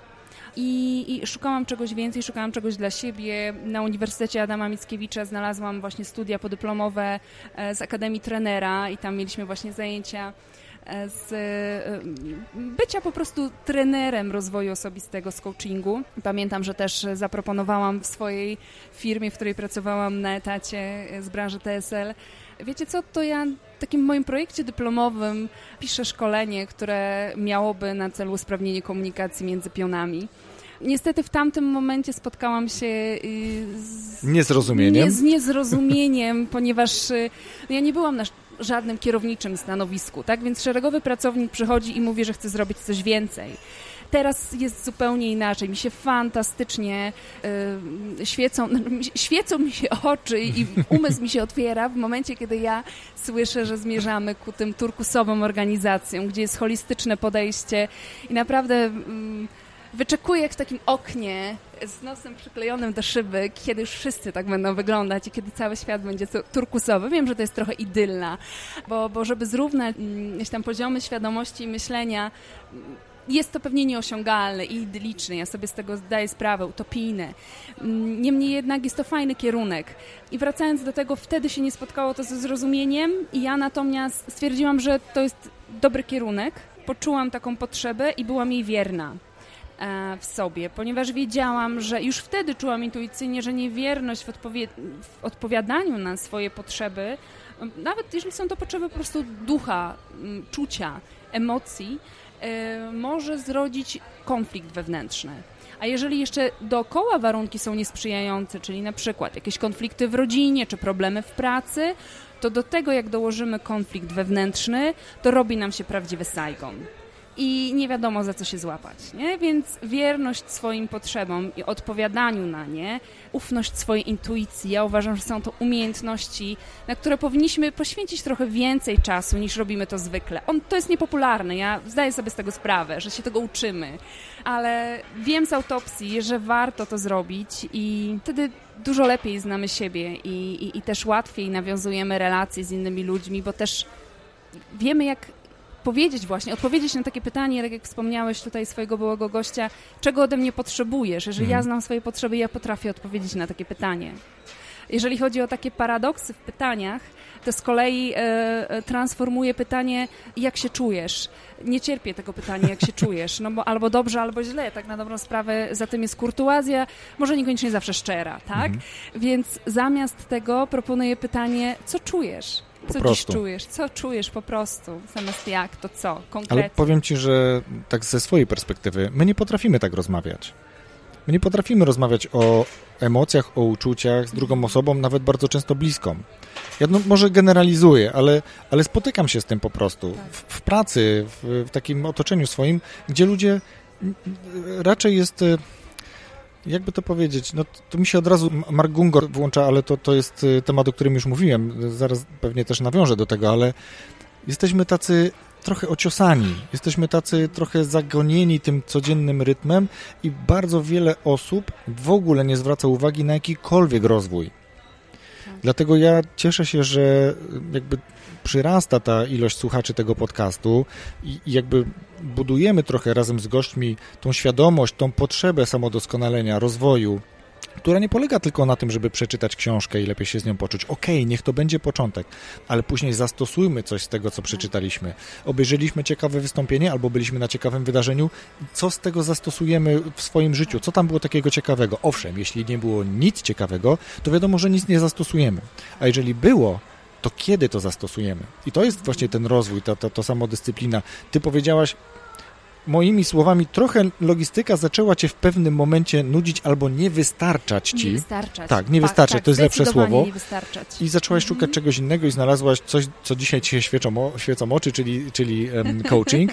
I, I, szukałam czegoś więcej, szukałam czegoś dla siebie. Na Uniwersytecie Adama Mickiewicza znalazłam właśnie studia podyplomowe e, z Akademii Trenera i tam mieliśmy właśnie zajęcia e, z bycia po prostu trenerem rozwoju osobistego z coachingu. Pamiętam, że też zaproponowałam w swojej firmie, w której pracowałam na etacie z branży TSL, Wiecie co, to ja takim moim projekcie dyplomowym piszę szkolenie, które miałoby na celu usprawnienie komunikacji między pionami. Niestety w tamtym momencie spotkałam się y, z niezrozumieniem, nie, z niezrozumieniem [laughs] ponieważ y, ja nie byłam na żadnym kierowniczym stanowisku, tak? Więc szeregowy pracownik przychodzi i mówi, że chce zrobić coś więcej. Teraz jest zupełnie inaczej. Mi się fantastycznie y, świecą, świecą mi się oczy i umysł mi się otwiera w momencie, kiedy ja słyszę, że zmierzamy ku tym turkusowym organizacjom, gdzie jest holistyczne podejście i naprawdę... Y, wyczekuję jak w takim oknie z nosem przyklejonym do szyby, kiedy już wszyscy tak będą wyglądać i kiedy cały świat będzie turkusowy. Wiem, że to jest trochę idylna, bo, bo żeby zrównać mm, tam poziomy świadomości i myślenia, jest to pewnie nieosiągalne i idyliczne, ja sobie z tego zdaję sprawę, utopijne. Mm, niemniej jednak jest to fajny kierunek. I wracając do tego, wtedy się nie spotkało to ze zrozumieniem i ja natomiast stwierdziłam, że to jest dobry kierunek. Poczułam taką potrzebę i byłam jej wierna e, w sobie, ponieważ wiedziałam, że już wtedy czułam intuicyjnie, że niewierność w, odpowie w odpowiadaniu na swoje potrzeby, nawet jeżeli są to potrzeby po prostu ducha, czucia, emocji, może zrodzić konflikt wewnętrzny. A jeżeli jeszcze dookoła warunki są niesprzyjające, czyli na przykład jakieś konflikty w rodzinie czy problemy w pracy, to do tego jak dołożymy konflikt wewnętrzny, to robi nam się prawdziwy Saigon i nie wiadomo za co się złapać, nie? Więc wierność swoim potrzebom i odpowiadaniu na nie, ufność swojej intuicji, ja uważam, że są to umiejętności, na które powinniśmy poświęcić trochę więcej czasu niż robimy to zwykle. On, to jest niepopularne, ja zdaję sobie z tego sprawę, że się tego uczymy, ale wiem z autopsji, że warto to zrobić i wtedy dużo lepiej znamy siebie i, i, i też łatwiej nawiązujemy relacje z innymi ludźmi, bo też wiemy, jak powiedzieć właśnie, odpowiedzieć na takie pytanie, tak jak wspomniałeś tutaj swojego byłego gościa, czego ode mnie potrzebujesz? Jeżeli ja mhm. znam swoje potrzeby, ja potrafię odpowiedzieć na takie pytanie. Jeżeli chodzi o takie paradoksy w pytaniach, to z kolei e, e, transformuje pytanie, jak się czujesz. Nie cierpię tego pytania, jak się [laughs] czujesz, no bo albo dobrze, albo źle. Tak na dobrą sprawę za tym jest kurtuazja, może niekoniecznie zawsze szczera, tak? Mhm. Więc zamiast tego proponuję pytanie, co czujesz? Po co prostu. dziś czujesz? Co czujesz po prostu? Zamiast jak, to co? Konkretnie. Ale powiem ci, że tak ze swojej perspektywy, my nie potrafimy tak rozmawiać. My nie potrafimy rozmawiać o emocjach, o uczuciach z drugą osobą, nawet bardzo często bliską. Ja no, może generalizuję, ale, ale spotykam się z tym po prostu. W, w pracy, w, w takim otoczeniu swoim, gdzie ludzie raczej jest e, jakby to powiedzieć, no to mi się od razu Mark Gungor włącza, ale to, to jest y, temat, o którym już mówiłem, zaraz pewnie też nawiążę do tego, ale jesteśmy tacy trochę ociosani, jesteśmy tacy trochę zagonieni tym codziennym rytmem i bardzo wiele osób w ogóle nie zwraca uwagi na jakikolwiek rozwój. Dlatego ja cieszę się, że jakby przyrasta ta ilość słuchaczy tego podcastu i, jakby budujemy trochę razem z gośćmi tą świadomość, tą potrzebę samodoskonalenia, rozwoju, która nie polega tylko na tym, żeby przeczytać książkę i lepiej się z nią poczuć. Okej, okay, niech to będzie początek, ale później zastosujmy coś z tego, co przeczytaliśmy. Obejrzeliśmy ciekawe wystąpienie albo byliśmy na ciekawym wydarzeniu, co z tego zastosujemy w swoim życiu? Co tam było takiego ciekawego? Owszem, jeśli nie było nic ciekawego, to wiadomo, że nic nie zastosujemy. A jeżeli było, to kiedy to zastosujemy? I to jest właśnie ten rozwój, ta, ta, ta samodyscyplina. Ty powiedziałaś, moimi słowami, trochę logistyka zaczęła cię w pewnym momencie nudzić albo nie wystarczać ci. Nie wystarczać. Tak, nie tak, wystarczać, tak, to jest lepsze słowo. Nie wystarczać. I zaczęłaś mhm. szukać czegoś innego i znalazłaś coś, co dzisiaj ci się świecą, świecą oczy, czyli, czyli um, [laughs] coaching,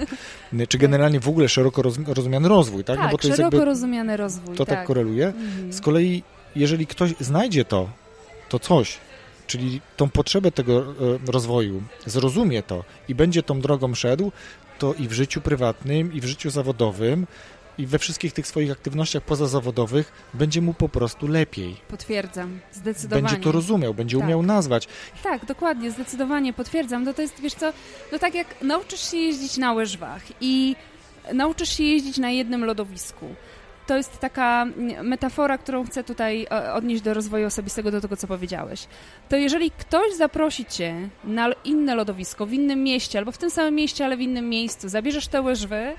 czy generalnie w ogóle szeroko rozumiany rozwój, tak? tak no bo to szeroko jest jakby, rozumiany rozwój, To tak, tak koreluje. Mhm. Z kolei, jeżeli ktoś znajdzie to, to coś, czyli tą potrzebę tego e, rozwoju, zrozumie to i będzie tą drogą szedł, to i w życiu prywatnym, i w życiu zawodowym, i we wszystkich tych swoich aktywnościach pozazawodowych będzie mu po prostu lepiej. Potwierdzam, zdecydowanie. Będzie to rozumiał, będzie tak. umiał nazwać. Tak, dokładnie, zdecydowanie potwierdzam. No to jest, wiesz co, no tak jak nauczysz się jeździć na łyżwach i nauczysz się jeździć na jednym lodowisku, to jest taka metafora, którą chcę tutaj odnieść do rozwoju osobistego, do tego, co powiedziałeś. To jeżeli ktoś zaprosi cię na inne lodowisko w innym mieście, albo w tym samym mieście, ale w innym miejscu, zabierzesz te łyżwy,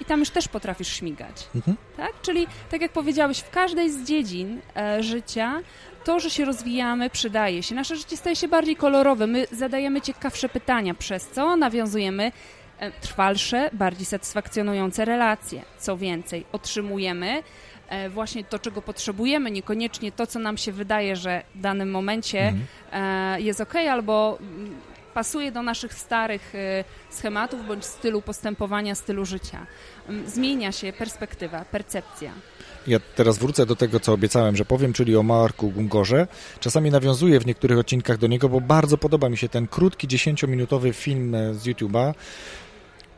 i tam już też potrafisz śmigać. Mhm. Tak? Czyli, tak jak powiedziałeś, w każdej z dziedzin e, życia to, że się rozwijamy, przydaje się. Nasze życie staje się bardziej kolorowe. My zadajemy ciekawsze pytania, przez co nawiązujemy e, trwalsze, bardziej satysfakcjonujące relacje. Co więcej, otrzymujemy e, właśnie to, czego potrzebujemy, niekoniecznie to, co nam się wydaje, że w danym momencie mhm. e, jest ok, albo mm, pasuje do naszych starych schematów bądź stylu postępowania, stylu życia. Mm, zmienia się perspektywa, percepcja. Ja teraz wrócę do tego, co obiecałem, że powiem, czyli o Marku Gungorze. Czasami nawiązuję w niektórych odcinkach do niego, bo bardzo podoba mi się ten krótki, 10-minutowy film e, z YouTube'a,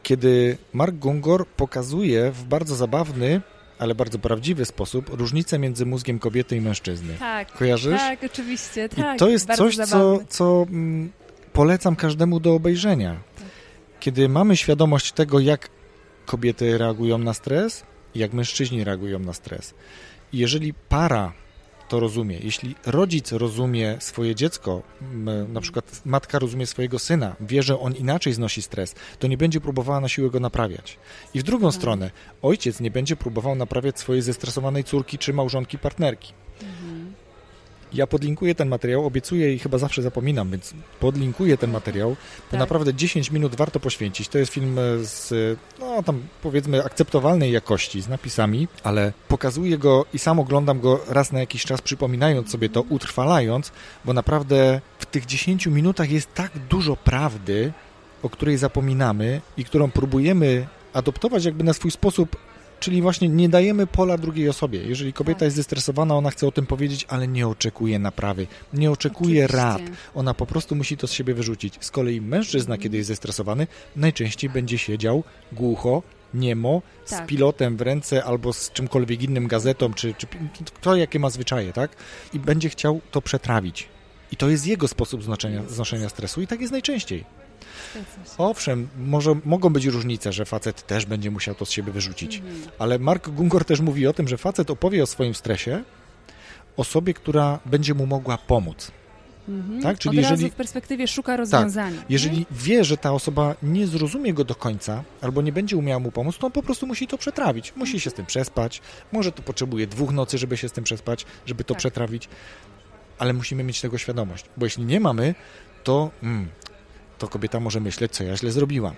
kiedy Mark Gungor pokazuje w bardzo zabawny, ale bardzo prawdziwy sposób różnicę między mózgiem kobiety i mężczyzny. Tak. Kojarzysz? Tak, oczywiście. Tak, I to jest coś, co, co mm, polecam każdemu do obejrzenia. Kiedy mamy świadomość tego, jak kobiety reagują na stres, jak mężczyźni reagują na stres. I jeżeli para to rozumie, jeśli rodzic rozumie swoje dziecko, na przykład matka rozumie swojego syna, wie, że on inaczej znosi stres, to nie będzie próbowała na siłę go naprawiać. I w drugą tak. stronę, ojciec nie będzie próbował naprawiać swojej zestresowanej córki czy małżonki partnerki. Ja podlinkuję ten materiał, obiecuję i chyba zawsze zapominam, więc podlinkuję ten materiał, bo tak. naprawdę 10 minut warto poświęcić. To jest film z, no tam powiedzmy, akceptowalnej jakości, z napisami, ale pokazuję go i sam oglądam go raz na jakiś czas, przypominając sobie to, utrwalając, bo naprawdę w tych 10 minutach jest tak dużo prawdy, o której zapominamy i którą próbujemy adoptować jakby na swój sposób Czyli właśnie nie dajemy pola drugiej osobie. Jeżeli kobieta tak. jest zestresowana, ona chce o tym powiedzieć, ale nie oczekuje naprawy, nie oczekuje Oczywiście. rad. Ona po prostu musi to z siebie wyrzucić. Z kolei mężczyzna, mm. kiedy jest zestresowany, najczęściej będzie siedział głucho, niemo, tak. z pilotem w ręce albo z czymkolwiek innym, gazetą, czy, czy kto jakie ma zwyczaje, tak? I będzie chciał to przetrawić. I to jest jego sposób znoszenia, znoszenia stresu i tak jest najczęściej. Owszem, może mogą być różnice, że facet też będzie musiał to z siebie wyrzucić, mhm. ale Mark Gungor też mówi o tym, że facet opowie o swoim stresie osobie, która będzie mu mogła pomóc. Mhm. Tak? Czyli Od jeżeli, razu w perspektywie szuka rozwiązania. Tak, jeżeli nie? wie, że ta osoba nie zrozumie go do końca, albo nie będzie umiała mu pomóc, to on po prostu musi to przetrawić. Musi się z tym przespać. Może to potrzebuje dwóch nocy, żeby się z tym przespać, żeby to tak. przetrawić. Ale musimy mieć tego świadomość, bo jeśli nie mamy, to mm, to kobieta może myśleć, co ja źle zrobiłam.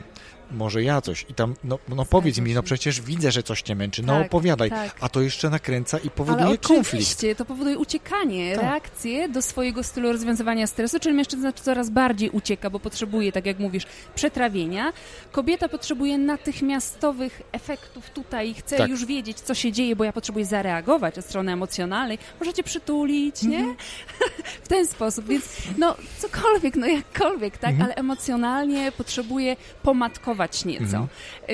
Może ja coś. I tam, no, no powiedz mi, no przecież widzę, że coś cię męczy, no tak, opowiadaj. Tak. A to jeszcze nakręca i powoduje Ale konflikt. oczywiście, to powoduje uciekanie, tak. reakcję do swojego stylu rozwiązywania stresu, czyli mężczyzna coraz bardziej ucieka, bo potrzebuje, tak jak mówisz, przetrawienia. Kobieta potrzebuje natychmiastowych efektów tutaj, chce tak. już wiedzieć, co się dzieje, bo ja potrzebuję zareagować od strony emocjonalnej. Możecie przytulić, nie? Mhm. [laughs] w ten sposób, więc no cokolwiek, no jakkolwiek, tak? Mhm. Ale emocjonalnie potrzebuje pomatkować nieco. Mhm.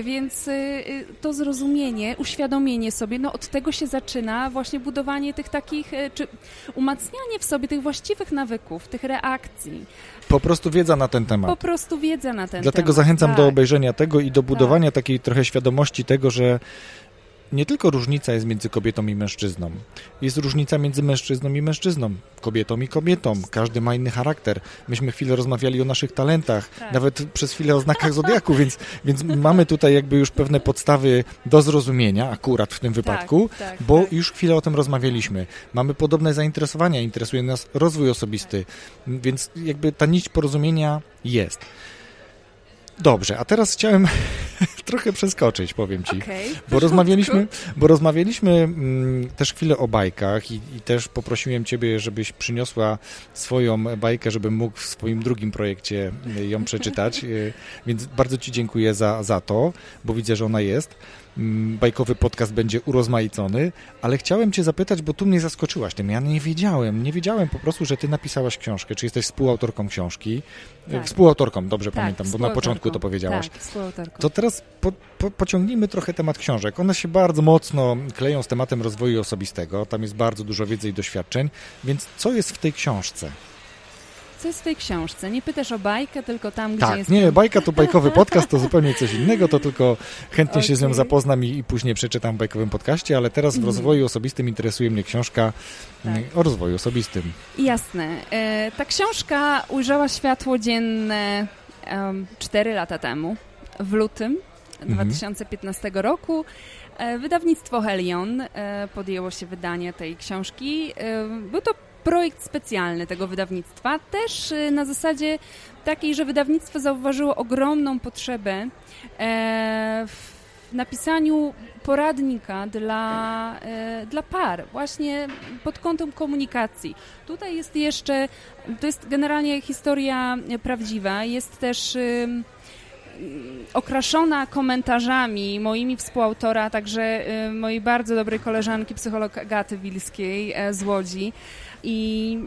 Więc y, y, to zrozumienie, uświadomienie sobie, no od tego się zaczyna właśnie budowanie tych takich, y, czy umacnianie w sobie tych właściwych nawyków, tych reakcji. Po prostu wiedza na ten temat. Po prostu wiedza na ten Dlatego temat. Dlatego zachęcam tak. do obejrzenia tego i do budowania tak. takiej trochę świadomości tego, że nie tylko różnica jest między kobietą i mężczyzną. Jest różnica między mężczyzną i mężczyzną, kobietą i kobietą. Każdy ma inny charakter. Myśmy chwilę rozmawiali o naszych talentach, tak. nawet przez chwilę o znakach [laughs] zodiaku, więc, więc mamy tutaj jakby już pewne podstawy do zrozumienia, akurat w tym tak, wypadku, tak, bo tak. już chwilę o tym rozmawialiśmy. Mamy podobne zainteresowania, interesuje nas rozwój osobisty, więc jakby ta nić porozumienia jest. Dobrze, a teraz chciałem trochę przeskoczyć, powiem ci. Okay, bo, rozmawialiśmy, bo rozmawialiśmy mm, też chwilę o bajkach i, i, też poprosiłem ciebie, żebyś przyniosła swoją bajkę, żebym mógł w swoim drugim projekcie y, ją przeczytać. Y, więc bardzo ci dziękuję za, za to, bo widzę, że ona jest. Mm, bajkowy podcast będzie urozmaicony, ale chciałem cię zapytać, bo tu mnie zaskoczyłaś tym. Ja nie wiedziałem, nie wiedziałem po prostu, że ty napisałaś książkę, czy jesteś współautorką książki. Tak. Współautorką, dobrze tak, pamiętam, bo na początku to powiedziałaś. Tak, współautorką. To teraz po, po, pociągnijmy trochę temat książek. One się bardzo mocno kleją z tematem rozwoju osobistego, tam jest bardzo dużo wiedzy i doświadczeń, więc co jest w tej książce? Co jest w tej książce. Nie pytasz o bajkę, tylko tam, tak, gdzie jest... nie, bajka to bajkowy [laughs] podcast, to zupełnie coś innego, to tylko chętnie okay. się z nią zapoznam i, i, później przeczytam w bajkowym podcaście, ale teraz w mhm. rozwoju osobistym interesuje mnie książka tak. o rozwoju osobistym. Jasne. E, ta książka ujrzała światło dzienne um, 4 lata temu, w lutym mhm. 2015 roku. E, wydawnictwo Helion e, podjęło się wydania tej książki. E, był to projekt specjalny tego wydawnictwa, też na zasadzie takiej, że wydawnictwo zauważyło ogromną potrzebę w napisaniu poradnika dla, dla par, właśnie pod kątem komunikacji. Tutaj jest jeszcze, to jest generalnie historia prawdziwa, jest też okraszona komentarzami moimi współautora, także y, mojej bardzo dobrej koleżanki, psycholog Agaty Wilskiej e, z Łodzi. I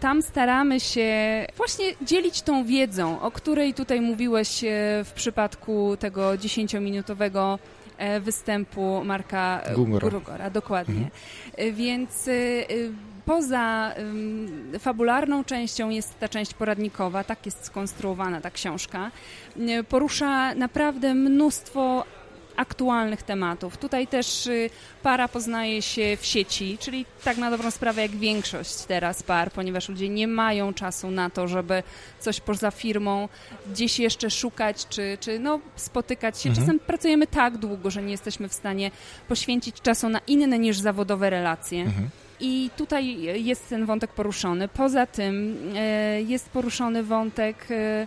tam staramy się właśnie dzielić tą wiedzą, o której tutaj mówiłeś e, w przypadku tego dziesięciominutowego e, występu Marka Gugora. Grugora, dokładnie. Mhm. Więc poza fabularną częścią jest ta część poradnikowa, tak jest skonstruowana ta książka. Porusza naprawdę mnóstwo aktualnych tematów. Tutaj też y, para poznaje się w sieci, czyli tak na dobrą sprawę jak większość teraz par, ponieważ ludzie nie mają czasu na to, żeby coś poza firmą gdzieś jeszcze szukać, czy, czy no, spotykać się. Mhm. Czasem pracujemy tak długo, że nie jesteśmy w stanie poświęcić czasu na inne niż zawodowe relacje. Mhm. I tutaj jest ten wątek poruszony. Poza tym e, jest poruszony wątek e,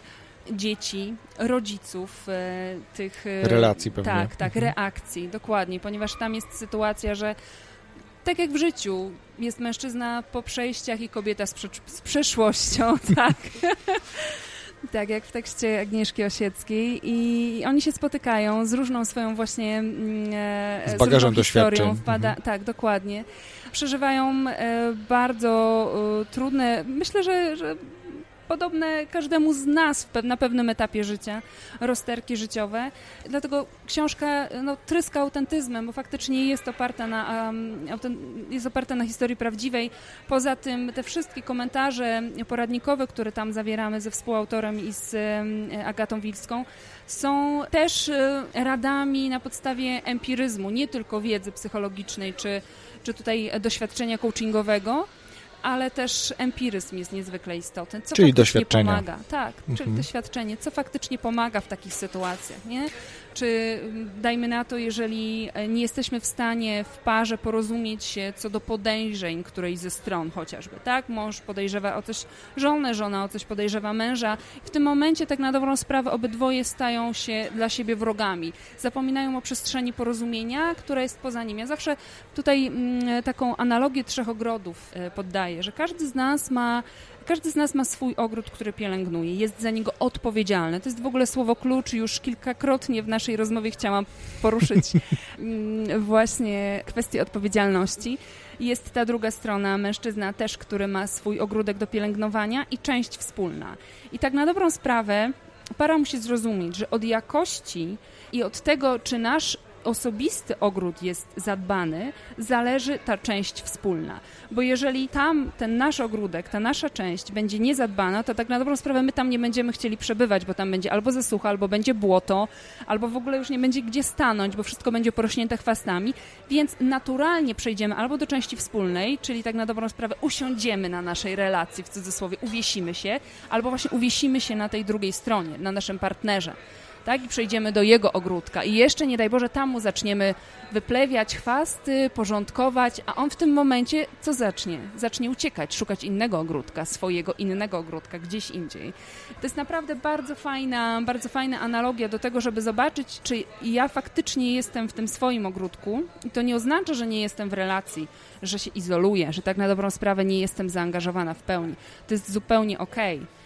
dzieci, rodziców, e, tych relacji pewnie. Tak, tak, mhm. reakcji, dokładnie, ponieważ tam jest sytuacja, że tak jak w życiu, jest mężczyzna po przejściach i kobieta z, z przeszłością, [laughs] tak. Tak, jak w tekście Agnieszki Osieckiej i oni się spotykają z różną swoją właśnie mm, z bagażem z doświadczeń. Wpada, mhm. Tak, dokładnie. Przeżywają e, bardzo e, trudne, myślę, że, że podobne każdemu z nas na pewnym etapie życia, rozterki życiowe. Dlatego książka no, tryska autentyzmem, bo faktycznie jest oparta na, jest oparta na historii prawdziwej. Poza tym te wszystkie komentarze poradnikowe, które tam zawieramy ze współautorem i z Agatą Wilską, są też e, radami na podstawie empiryzmu, nie tylko wiedzy psychologicznej czy, czy tutaj doświadczenia coachingowego, ale też empiryzm jest niezwykle istotny. Co czyli doświadczenie. pomaga. Tak, mhm. czyli doświadczenie. Co faktycznie pomaga w takich sytuacjach, nie? Czy dajmy na to, jeżeli e, nie jesteśmy w stanie w parze porozumieć się co do podejrzeń którejś ze stron chociażby, tak? Mąż podejrzewa o coś żonę, żona o coś podejrzewa męża. W tym momencie tak na dobrą sprawę obydwoje stają się dla siebie wrogami. Zapominają o przestrzeni porozumienia, która jest poza nim. Ja zawsze tutaj mm, taką analogię trzech ogrodów e, poddaję, że każdy z nas ma każdy z nas ma swój ogród, który pielęgnuje, jest za niego odpowiedzialny. To jest w ogóle słowo klucz. Już kilkakrotnie w naszej rozmowie chciałam poruszyć [laughs] mm, właśnie kwestię odpowiedzialności. Jest ta druga strona, mężczyzna też, który ma swój ogródek do pielęgnowania i część wspólna. I tak na dobrą sprawę para musi zrozumieć, że od jakości i od tego, czy nasz osobisty ogród jest zadbany, zależy ta część wspólna. Bo jeżeli tam ten nasz ogródek, ta nasza część będzie niezadbana, to tak na dobrą sprawę my tam nie będziemy chcieli przebywać, bo tam będzie albo zasucha, albo będzie błoto, albo w ogóle już nie będzie gdzie stanąć, bo wszystko będzie porośnięte chwastami, więc naturalnie przejdziemy albo do części wspólnej, czyli tak na dobrą sprawę usiądziemy na naszej relacji, w cudzysłowie uwiesimy się, albo właśnie uwiesimy się na tej drugiej stronie, na naszym partnerze tak? I przejdziemy do jego ogródka i jeszcze, nie daj Boże, tam mu zaczniemy wyplewiać chwasty, porządkować, a on w tym momencie co zacznie? Zacznie uciekać, szukać innego ogródka, swojego innego ogródka, gdzieś indziej. To jest naprawdę bardzo fajna, bardzo fajna analogia do tego, żeby zobaczyć, czy ja faktycznie jestem w tym swoim ogródku i to nie oznacza, że nie jestem w relacji, że się izoluję, że tak na dobrą sprawę nie jestem zaangażowana w pełni. To jest zupełnie okej. Okay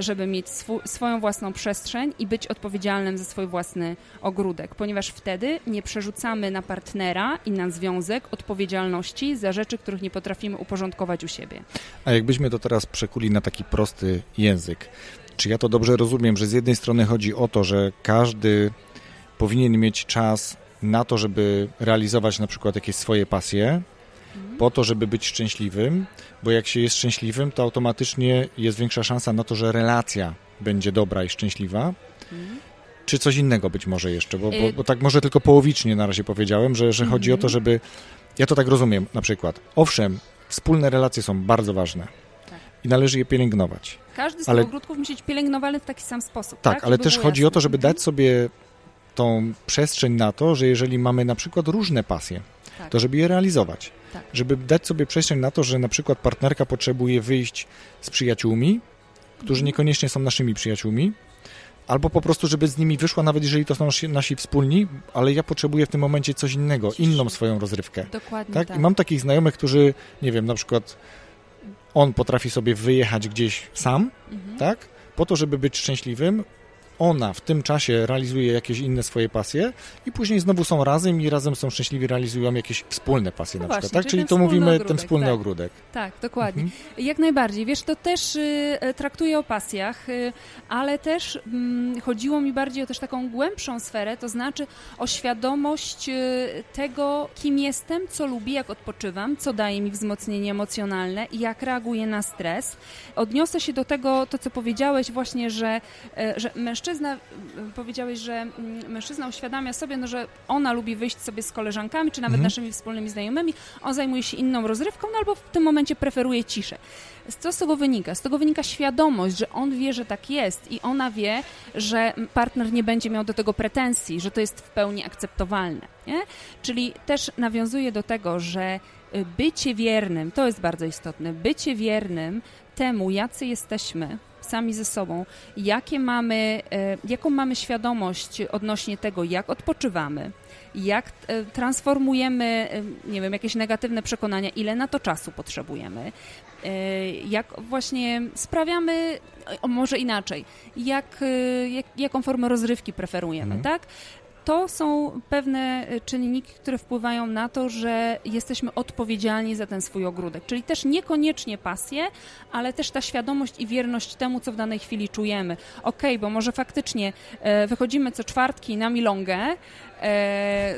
żeby mieć swoją własną przestrzeń i być odpowiedzialnym za swój własny ogródek, ponieważ wtedy nie przerzucamy na partnera i na związek odpowiedzialności za rzeczy, których nie potrafimy uporządkować u siebie. A jakbyśmy to teraz przekuli na taki prosty język, czy ja to dobrze rozumiem, że z jednej strony chodzi o to, że każdy powinien mieć czas na to, żeby realizować na przykład jakieś swoje pasje. Po to, żeby być szczęśliwym, bo jak się jest szczęśliwym, to automatycznie jest większa szansa na to, że relacja będzie dobra i szczęśliwa. Mhm. Czy coś innego być może jeszcze, bo, bo, y- bo, tak może tylko połowicznie na razie powiedziałem, że, że mhm. chodzi o to, żeby. Ja to tak rozumiem na przykład. Owszem, wspólne relacje są bardzo ważne tak. i należy je pielęgnować. Każdy z ale... ogródków musi być pielęgnowany w taki sam sposób. Tak, tak? ale też chodzi jasne. o to, żeby dać sobie tą przestrzeń na to, że jeżeli mamy na przykład różne pasje, tak. to żeby je realizować. Tak. Żeby dać sobie przestrzeń na to, że na przykład partnerka potrzebuje wyjść z przyjaciółmi, którzy mhm. niekoniecznie są naszymi przyjaciółmi, albo po prostu, żeby z nimi wyszła, nawet jeżeli to są nasi, nasi wspólni, ale ja potrzebuję w tym momencie coś innego, inną swoją rozrywkę. Dokładnie tak? tak. I mam takich znajomych, którzy, nie wiem, na przykład on potrafi sobie wyjechać gdzieś sam, mhm. tak? Po to, żeby być szczęśliwym, ona w tym czasie realizuje jakieś inne swoje pasje i później znowu są razem i razem są szczęśliwi, realizują jakieś wspólne pasje no na właśnie, przykład, tak? Czyli, czyli to mówimy ogródek, ten wspólny tak. ogródek. Tak, dokładnie. Mhm. Jak najbardziej. Wiesz, to też y, e, traktuję o pasjach, y, ale też y, chodziło mi bardziej o też taką głębszą sferę, to znaczy o świadomość y, tego, kim jestem, co lubię, jak odpoczywam, co daje mi wzmocnienie emocjonalne i jak reaguję na stres. Odniosę się do tego, to co powiedziałeś właśnie, że, e, że mężczyzna mężczyzna, powiedziałeś, że mężczyzna uświadamia sobie, no, że ona lubi wyjść sobie z koleżankami, czy nawet mhm. naszymi wspólnymi znajomymi, on zajmuje się inną rozrywką, no albo w tym momencie preferuje ciszę. Co z tego wynika? Z tego wynika świadomość, że on wie, że tak jest i ona wie, że partner nie będzie miał do tego pretensji, że to jest w pełni akceptowalne. Nie? Czyli też nawiązuje do tego, że y, bycie wiernym, to jest bardzo istotne, bycie wiernym temu, jacy jesteśmy, sami ze sobą, jakie mamy, e, jaką mamy świadomość odnośnie tego, jak odpoczywamy, jak e, transformujemy, e, nie wiem, jakieś negatywne przekonania, ile na to czasu potrzebujemy, jak właśnie sprawiamy, może inaczej, jak, jak jaką formę rozrywki preferujemy, mhm. tak? To są pewne e, czynniki, które wpływają na to, że jesteśmy odpowiedzialni za ten swój ogródek. Czyli też niekoniecznie pasję, ale też ta świadomość i wierność temu, co w danej chwili czujemy. Okej, okay, bo może faktycznie e, wychodzimy co czwartki na milongę,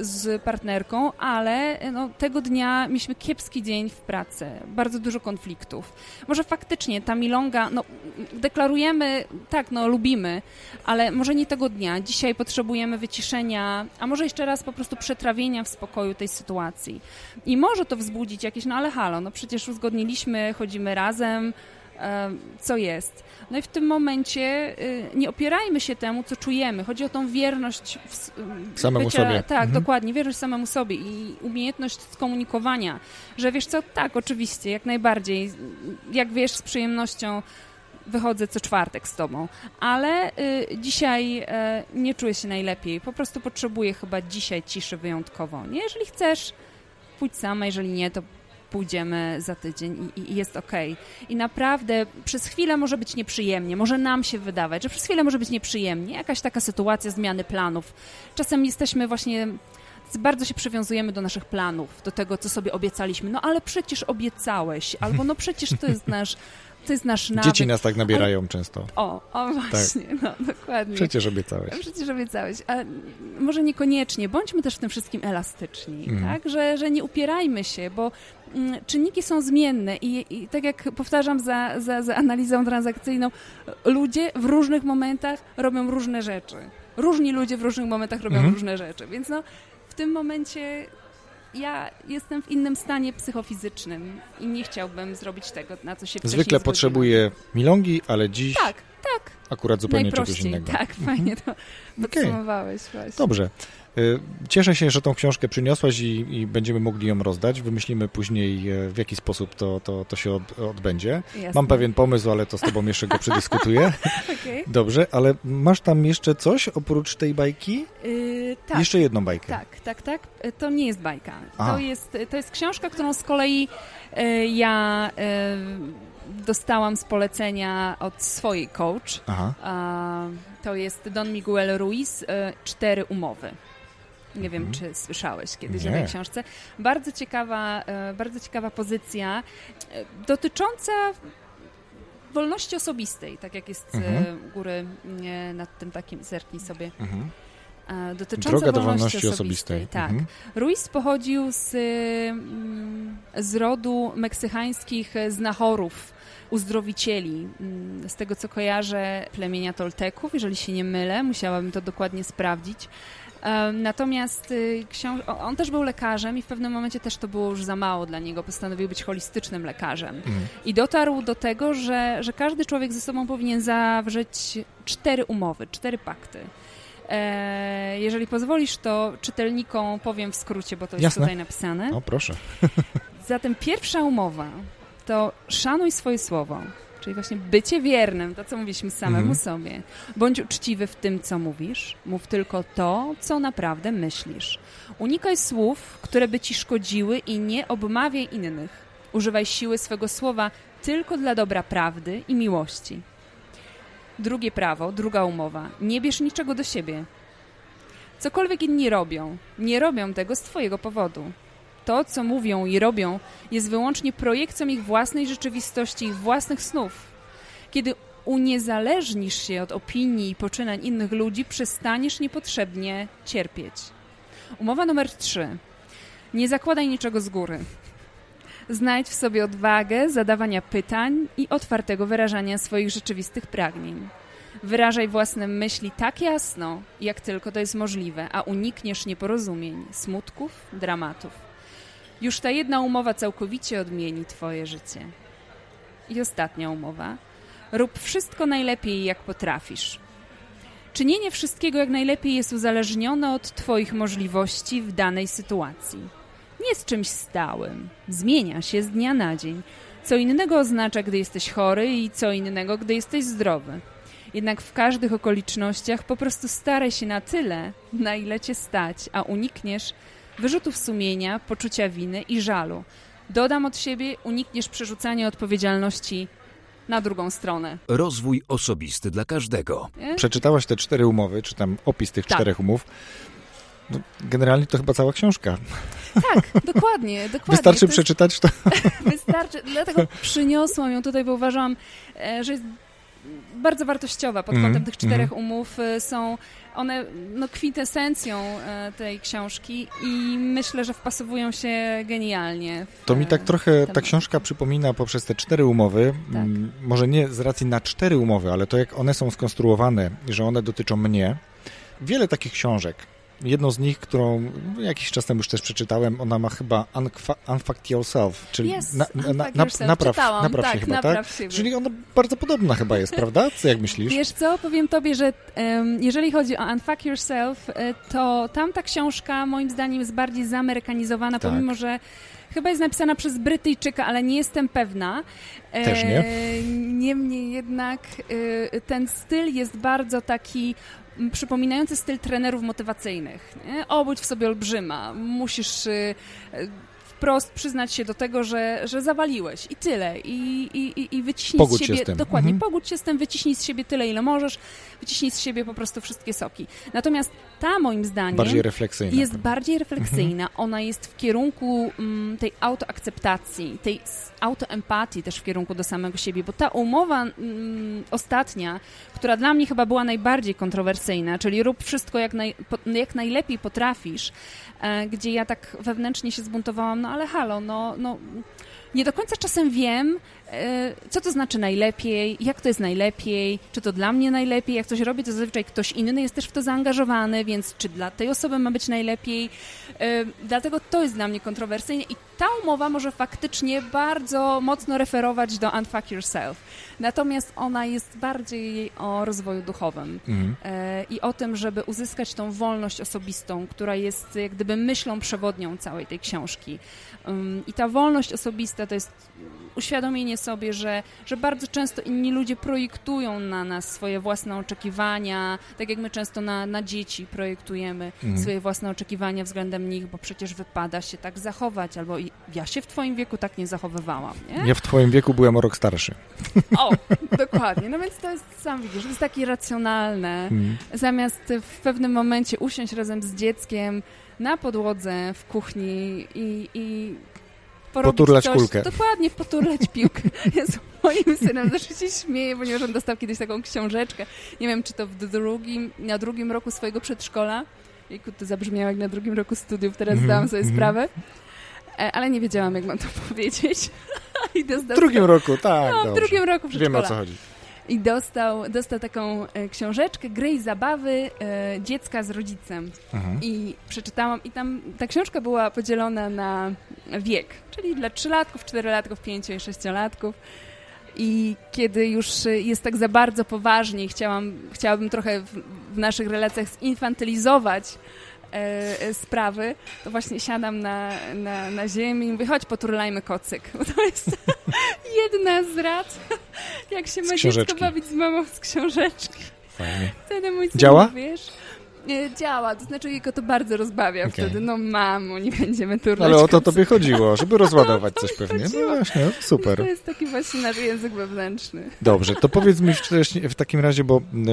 z partnerką, ale no, tego dnia mieliśmy kiepski dzień w pracy, bardzo dużo konfliktów. Może faktycznie ta milonga, no, deklarujemy, tak, no lubimy, ale może nie tego dnia. Dzisiaj potrzebujemy wyciszenia, a może jeszcze raz po prostu przetrawienia w spokoju tej sytuacji. I może to wzbudzić jakieś, no ale halo, no przecież uzgodniliśmy, chodzimy razem, co jest. No i w tym momencie y, nie opierajmy się temu, co czujemy. Chodzi o tą wierność w, samemu bycia, sobie. Tak, mhm. dokładnie, wierność samemu sobie i umiejętność skomunikowania, że wiesz co, tak, oczywiście, jak najbardziej. Jak wiesz, z przyjemnością wychodzę co czwartek z tobą, ale y, dzisiaj y, nie czuję się najlepiej. Po prostu potrzebuję chyba dzisiaj ciszy wyjątkowo. Nie, jeżeli chcesz, pójdź sama, jeżeli nie, to pójdziemy za tydzień i, i jest ok. I naprawdę przez chwilę może być nieprzyjemnie, może nam się wydawać, że przez chwilę może być nieprzyjemnie, jakaś taka sytuacja zmiany planów. Czasem jesteśmy właśnie bardzo się przywiązujemy do naszych planów, do tego, co sobie obiecaliśmy. No ale przecież obiecałeś, albo no przecież to jest nasz [laughs] to jest nasz nawyk. Dzieci nas tak nabierają Ale... często. O, o właśnie, tak. no dokładnie. Przecież obiecałeś. Przecież obiecałeś. A może niekoniecznie. Bądźmy też w tym wszystkim elastyczni, mm. tak? Że, że nie upierajmy się, bo mm, czynniki są zmienne i, i, tak jak powtarzam za, za, za analizą transakcyjną, ludzie w różnych momentach robią różne rzeczy. Różni ludzie w różnych momentach robią mm. różne rzeczy, więc no w tym momencie ja jestem w innym stanie psychofizycznym i nie chciałbym zrobić tego, na co się Zwykle potrzebuję milongi, ale dziś tak, tak. akurat zupełnie czegoś innego. Tak, fajnie to [laughs] podsumowałeś okay. właśnie. Dobrze. Y, cieszę się, że tą książkę przyniosłaś i, i, będziemy mogli ją rozdać. Wymyślimy później, e, w jaki sposób to, to, to się od, odbędzie. Jasne. Mam pewien pomysł, ale to z Tobą jeszcze go [laughs] przedyskutuję. okay. Dobrze, ale masz tam jeszcze coś oprócz tej bajki? Yy, tak. Jeszcze jedną bajkę. Tak, tak, tak. E, to nie jest bajka. To jest, to jest książka, którą z kolei y, ja. Y, dostałam z polecenia od swojej coach. Aha. to jest Don Miguel Ruiz, Cztery umowy. Nie wiem, mhm. czy słyszałeś kiedyś Nie. o tej książce. Bardzo ciekawa, e, bardzo ciekawa pozycja e, dotycząca wolności osobistej, tak jak jest mhm. góry nad tym takim, zerknij sobie. Mhm. e, dotyczące Droga do wolności, wolności osobistej. osobistej. Tak. Mhm. Ruiz pochodził z, mm, z rodu meksykańskich znachorów, uzdrowicieli. Mm, z tego co kojarzę, plemienia Tolteków, jeżeli się nie mylę, musiałabym to dokładnie sprawdzić. Natomiast y, on też był lekarzem i w pewnym momencie też to było już za mało dla niego. Postanowił być holistycznym lekarzem. Mhm. I dotarł do tego, że, że każdy człowiek ze sobą powinien zawrzeć cztery umowy, cztery pakty. E, jeżeli pozwolisz, to czytelnikom powiem w skrócie, bo to jest Jasne. tutaj napisane. No proszę. Zatem pierwsza umowa to szanuj swoje słowo. Czyli właśnie bycie wiernym, to co mówiliśmy samemu mhm. sobie. Bądź uczciwy w tym, co mówisz. Mów tylko to, co naprawdę myślisz. Unikaj słów, które by ci szkodziły i nie obmawiaj innych. Używaj siły swego słowa tylko dla dobra prawdy i miłości. Drugie prawo, druga umowa. Nie bierz niczego do siebie. Cokolwiek inni robią, nie robią tego z twojego powodu to, co mówią i robią, jest wyłącznie projekcją ich własnej rzeczywistości, ich własnych snów. Kiedy uniezależnisz się od opinii i poczynań innych ludzi, przestaniesz niepotrzebnie cierpieć. Umowa numer 3. Nie zakładaj niczego z góry. Znajdź w sobie odwagę zadawania pytań i otwartego wyrażania swoich rzeczywistych pragnień. Wyrażaj własne myśli tak jasno, jak tylko to jest możliwe, a unikniesz nieporozumień, smutków, dramatów. Już ta jedna umowa całkowicie odmieni Twoje życie. I ostatnia umowa. Rób wszystko najlepiej, jak potrafisz. Czynienie wszystkiego jak najlepiej jest uzależnione od Twoich możliwości w danej sytuacji. Nie jest czymś stałym. Zmienia się z dnia na dzień. Co innego oznacza, gdy jesteś chory i co innego, gdy jesteś zdrowy. Jednak w każdych okolicznościach po prostu staraj się na tyle, na ile cię stać, a unikniesz wyrzutów sumienia, poczucia winy i żalu. Dodam od siebie, unikniesz przerzucania odpowiedzialności na drugą stronę. Rozwój osobisty dla każdego. Nie? Przeczytałaś te cztery umowy, czy tam opis tych tak. czterech umów. No, generalnie to chyba cała książka. Tak, [laughs] dokładnie. dokładnie. Wystarczy to przeczytać to. [laughs] Wystarczy, dlatego przyniosłam ją tutaj, bo uważałam, e, że jest bardzo wartościowa pod kątem mm, tych czterech mm. umów. Y, są one no, kwintesencją e, tej książki i myślę, że wpasowują się genialnie. To mi tak trochę ta książka przypomina poprzez te cztery umowy, tak. może nie z racji na cztery umowy, ale to jak one są skonstruowane, że one dotyczą mnie. Wiele takich książek Jedną z nich, którą jakiś czas temu już też przeczytałem, ona ma chyba Unfact Yourself, czyli yes, na, na, na, napraw, napraw tak, się chyba, tak? Się czyli ona bardzo podobna chyba jest, prawda? Co jak myślisz? Wiesz co, powiem tobie, że um, jeżeli chodzi o Unfuck Yourself, e, to tamta książka moim zdaniem jest bardziej zamerykanizowana, tak. pomimo, że chyba jest napisana przez Brytyjczyka, ale nie jestem pewna. Też nie. E, niemniej jednak e, ten styl jest bardzo taki przypominający styl trenerów motywacyjnych. Nie? Obudź w sobie olbrzyma, musisz y, wprost przyznać się do tego, że, że zawaliłeś i tyle. I, i, i wyciśnij pogódź z siebie. Się z tym. Dokładnie, mhm. pogódź się z tym, wyciśnij z siebie tyle, ile możesz, wyciśnij z siebie po prostu wszystkie soki. Natomiast ta moim zdaniem bardziej refleksyjna, jest bardziej refleksyjna. Mhm. Ona jest w kierunku mm, tej autoakceptacji, tej autoempatii też w kierunku do samego siebie, bo ta umowa mm, ostatnia, która dla mnie chyba była najbardziej kontrowersyjna, czyli rób wszystko jak, naj, jak najlepiej potrafisz, e, gdzie ja tak wewnętrznie się zbuntowałam, no ale halo, no, no nie do końca czasem wiem, co to znaczy najlepiej, jak to jest najlepiej, czy to dla mnie najlepiej, jak coś robię, to zazwyczaj ktoś inny jest też w to zaangażowany, więc czy dla tej osoby ma być najlepiej. E, dlatego to jest dla mnie kontrowersyjne i ta umowa może faktycznie bardzo mocno referować do Unfuck Yourself. Natomiast ona jest bardziej o rozwoju duchowym mhm. E, i o tym, żeby uzyskać tą wolność osobistą, która jest jak gdyby myślą przewodnią całej tej książki. I ta wolność osobista to jest uświadomienie sobie, że, że bardzo często inni ludzie projektują na nas swoje własne oczekiwania, tak jak my często na, na dzieci projektujemy mhm. swoje własne oczekiwania względem nich, bo przecież wypada się tak zachować, albo ja się w twoim wieku tak nie zachowywałam, nie? Ja w twoim wieku byłem o rok starszy. O, dokładnie. No więc to jest, sam widzisz, to jest takie racjonalne. Mhm. Zamiast w pewnym momencie usiąść razem z dzieckiem na podłodze w kuchni i, i poturlać coś, kulkę. Dokładnie, poturlać piłkę. [laughs] Ja z moim synem zawsze się śmieję, ponieważ on dostał kiedyś taką książeczkę. Nie wiem, czy to w drugim, na drugim roku swojego przedszkola. Jejku, to zabrzmiało jak na drugim roku studiów, teraz mm -hmm, zdałam sobie -hmm. sprawę. E, ale nie wiedziałam, jak mam to [laughs] powiedzieć. [laughs] w drugim roku, tak. No, w drugim roku przedszkola. Wiemy, o co chodzi. I dostał, dostał taką e, książeczkę, gry i zabawy e, dziecka z rodzicem. Mhm. I przeczytałam, i tam ta książka była podzielona na wiek, czyli dla trzylatków, czterolatków, pięcio i sześciolatków. I kiedy już jest tak za bardzo poważnie, chciałam, chciałabym trochę w, w naszych relacjach zinfantylizować E, e, sprawy, to właśnie siadam na, na, na ziemi i mówię, chodź poturlajmy kocyk. Bo [laughs] to jest jedna z rad, [laughs] jak się ma dziecko bawić z mamą z książeczki. Fajnie. Wtedy mój Działa? wiesz, działa, to znaczy jego to bardzo rozbawia okay. wtedy, no mamo, nie będziemy turlać Ale o to tobie chodziło, żeby [laughs] rozładować coś pewnie. No właśnie, no, super. To jest taki właśnie nasz język wewnętrzny. Dobrze, to [laughs] powiedz mi w takim razie, bo no,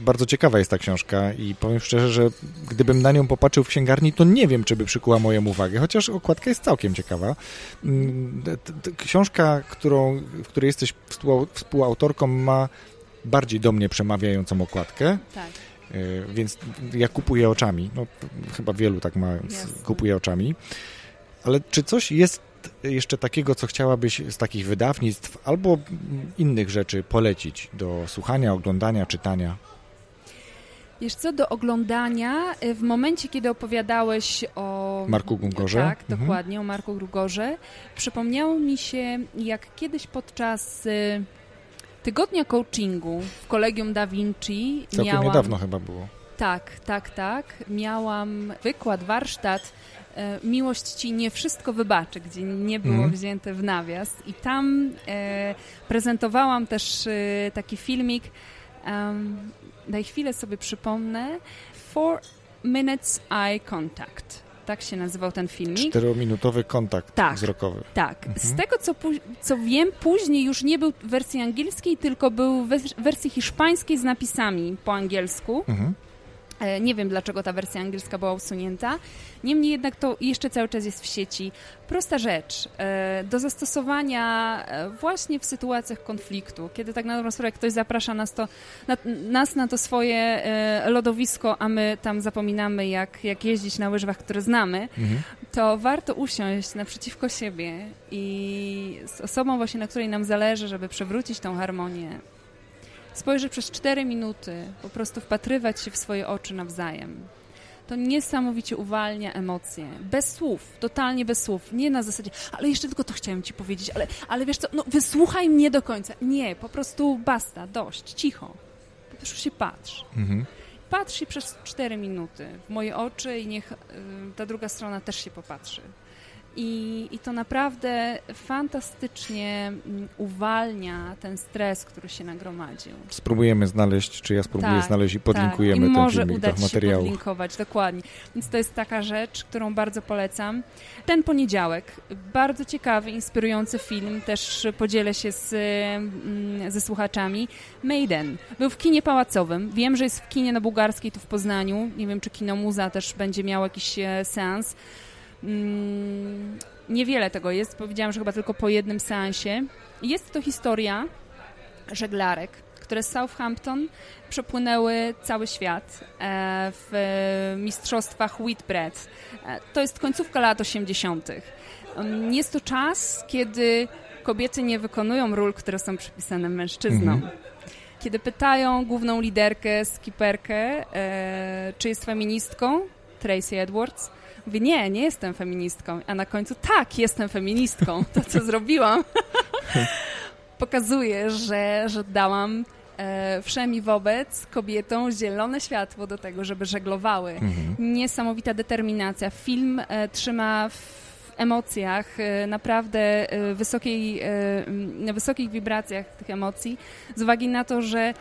bardzo ciekawa jest ta książka i powiem szczerze, że gdybym na nią popatrzył w księgarni, to nie wiem, czy by przykuła moją uwagę, chociaż okładka jest całkiem ciekawa. Mm, książka, którą, w której jesteś współautorką ma bardziej do mnie przemawiającą okładkę. Tak. E, więc ja kupuję oczami. No, chyba wielu tak ma, kupuje oczami. Ale czy coś jest jeszcze takiego, co chciałabyś z takich wydawnictw albo innych rzeczy polecić do słuchania, oglądania, czytania? Wiesz co, do oglądania, e, w momencie, kiedy opowiadałeś o... Marku Gungorze? Tak, mhm. dokładnie, o Marku Grugorze, przypomniało mi się, jak kiedyś podczas e, tygodnia coachingu w Kolegium Da Vinci Całkiem miałam... niedawno chyba było. Tak, tak, tak. Miałam wykład, warsztat e, Miłość Ci nie wszystko wybaczy, gdzie nie było mm. wzięte w nawias. I tam e, prezentowałam też e, taki filmik, daj chwilę sobie przypomnę, Four Minutes Eye Contact tak się nazywał ten filmik. Czterominutowy kontakt tak, wzrokowy. Tak. Mhm. Z tego, co, co wiem, później już nie był w wersji angielskiej, tylko był w wersji hiszpańskiej z napisami po angielsku. Mhm. E, nie wiem, dlaczego ta wersja angielska była usunięta. Niemniej jednak to jeszcze cały czas jest w sieci. Prosta rzecz e, do zastosowania e, właśnie w sytuacjach konfliktu, kiedy tak na dobrą sprawę ktoś zaprasza nas, to, na, nas na to swoje lodowisko, a my tam zapominamy, jak, jak jeździć na łyżwach, które znamy, mhm. to warto usiąść naprzeciwko siebie i z osobą właśnie, na której nam zależy, żeby przywrócić tą harmonię, spojrzeć przez cztery minuty, po prostu wpatrywać się w swoje oczy nawzajem. To niesamowicie uwalnia emocje. Bez słów, totalnie bez słów. Nie na zasadzie, ale jeszcze tylko to chciałem ci powiedzieć, ale, ale wiesz co, no wysłuchaj mnie do końca. Nie, po prostu basta, dość, cicho. Po prostu się patrz. Mhm. Patrz się przez cztery minuty w moje oczy i niech y, ta druga strona też się popatrzy. I, I to naprawdę fantastycznie mm, uwalnia ten stres, który się nagromadził. Spróbujemy znaleźć, czy ja spróbuję tak, znaleźć i podlinkujemy tak. I ten może filmik udać. Się podlinkować, dokładnie. Więc to jest taka rzecz, którą bardzo polecam. Ten poniedziałek, bardzo ciekawy, inspirujący film, też podzielę się z, mm, ze słuchaczami. Maiden. Był w kinie pałacowym. Wiem, że jest w kinie na bułgarskiej, tu w Poznaniu. Nie wiem, czy kino Muza też będzie miał jakiś e, seans. Mm, niewiele tego jest, powiedziałam, że chyba tylko po jednym seansie. Jest to historia żeglarek, które z Southampton przepłynęły cały świat e, w mistrzostwach Whitbread. E, to jest końcówka lat 80. Mm, jest to czas, kiedy kobiety nie wykonują ról, które są przypisane mężczyznom. Mhm. Kiedy pytają główną liderkę, skiperkę, e, czy jest feministką, Tracy Edwards, Mówi, nie, nie jestem feministką. A na końcu, tak, jestem feministką. To, co zrobiłam, [laughs] pokazuje, że, że dałam e, wszemi wobec kobietom zielone światło do tego, żeby żeglowały. Mhm. Niesamowita determinacja. Film e, trzyma w emocjach, e, naprawdę e, wysokiej, na wysokich wibracjach tych emocji, z uwagi na to, że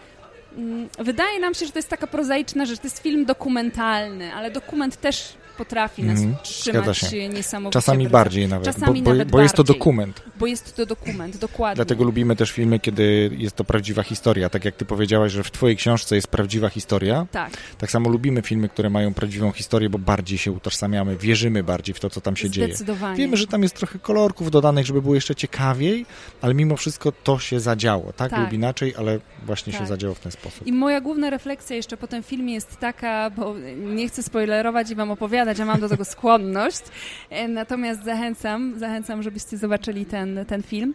mm, wydaje nam się, że to jest taka prozaiczna rzecz, to jest film dokumentalny, ale dokument też potrafi nas mm, trzymać niesamowicie. Czasami bardziej nawet, Czasami bo, bo, nawet bo jest to dokument. bo jest to dokument, dokładnie. Dlatego lubimy też filmy, kiedy jest to prawdziwa historia. Tak jak ty powiedziałaś, że w twojej książce jest prawdziwa historia. Tak. Tak samo lubimy filmy, które mają prawdziwą historię, bo bardziej się utożsamiamy, wierzymy bardziej w to, co tam się dzieje. Wiemy, że tam jest trochę kolorków dodanych, żeby było jeszcze ciekawiej, ale mimo wszystko to się zadziało, tak, tak. lub inaczej, ale właśnie tak. się zadziało w ten sposób. I moja główna refleksja jeszcze po tym filmie jest taka, bo nie chcę spoilerować i wam opowiadać, ja mam do tego skłonność, e, natomiast zachęcam, zachęcam, żebyście zobaczyli ten, ten film.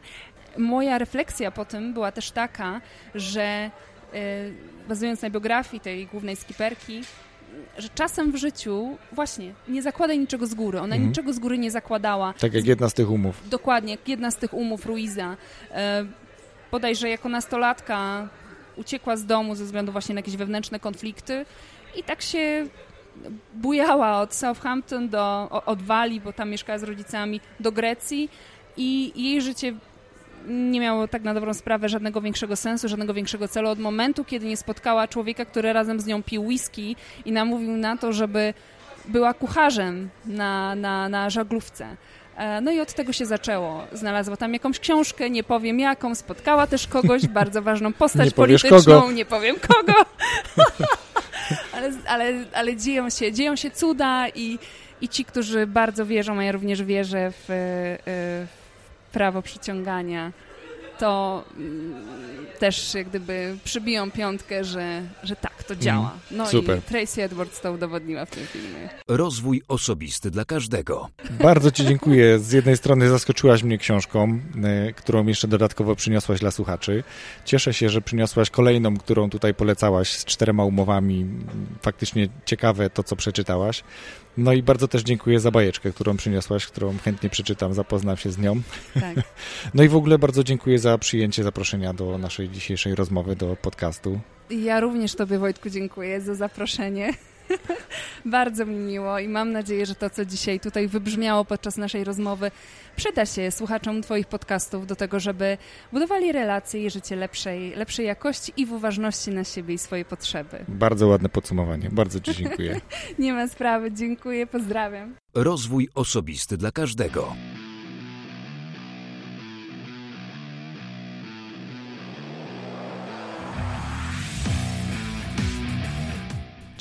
Moja refleksja po tym była też taka, że e, bazując na biografii tej głównej skiperki, że czasem w życiu właśnie nie zakładaj niczego z góry. Ona mhm. niczego z góry nie zakładała. Tak jak jedna z tych umów. Dokładnie, jak jedna z tych umów Ruiza. E, bodajże jako nastolatka uciekła z domu ze względu właśnie na jakieś wewnętrzne konflikty i tak się bujała od Southampton do, od Walii, bo tam mieszkała z rodzicami, do Grecji i jej życie nie miało tak na dobrą sprawę żadnego większego sensu, żadnego większego celu od momentu, kiedy nie spotkała człowieka, który razem z nią pił whisky i namówił na to, żeby była kucharzem na, na, na żaglówce. E, no i od tego się zaczęło. Znalazła tam jakąś książkę, nie powiem jaką, spotkała też kogoś, [laughs] bardzo ważną postać nie polityczną, kogo. nie powiem kogo. [laughs] ale, ale, ale dzieją, się, dzieją się cuda i, i ci, którzy bardzo wierzą, a ja również wierzę w, w prawo przyciągania, to mm, też jak gdyby przybiją piątkę, że, że tak, to działa. Mm, no Super. i Tracy Edwards to udowodniła w tym filmie. Rozwój osobisty dla każdego. Bardzo Ci dziękuję. Z jednej strony zaskoczyłaś mnie książką, y, którą jeszcze dodatkowo przyniosłaś dla słuchaczy. Cieszę się, że przyniosłaś kolejną, którą tutaj polecałaś z czterema umowami. Faktycznie ciekawe to, co przeczytałaś. No i bardzo też dziękuję za bajeczkę, którą przyniosłaś, którą chętnie przeczytam, zapoznam się z nią. Tak. [laughs] No i w ogóle bardzo dziękuję za przyjęcie zaproszenia do naszej dzisiejszej rozmowy, do podcastu. Ja również Tobie, Wojtku, dziękuję za zaproszenie. [laughs] Bardzo mi miło i mam nadzieję, że to, co dzisiaj tutaj wybrzmiało podczas naszej rozmowy, przyda się słuchaczom Twoich podcastów do tego, żeby budowali relacje i życie lepszej, lepszej jakości i w uważności na siebie i swoje potrzeby. Bardzo ładne podsumowanie. Bardzo Ci dziękuję. [laughs] Nie ma sprawy. Dziękuję. Pozdrawiam. Rozwój osobisty dla każdego.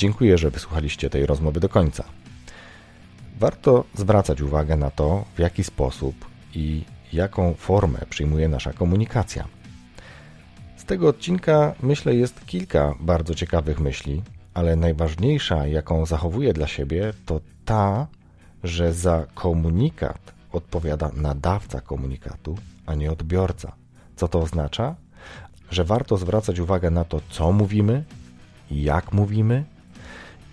Dziękuję, że wysłuchaliście tej rozmowy do końca. Warto zwracać uwagę na to, w jaki sposób i jaką formę przyjmuje nasza komunikacja. Z tego odcinka, myślę, jest kilka bardzo ciekawych myśli, ale najważniejsza, jaką zachowuję dla siebie, to ta, że za komunikat odpowiada nadawca komunikatu, a nie odbiorca. Co to oznacza? Że warto zwracać uwagę na to, co mówimy, jak mówimy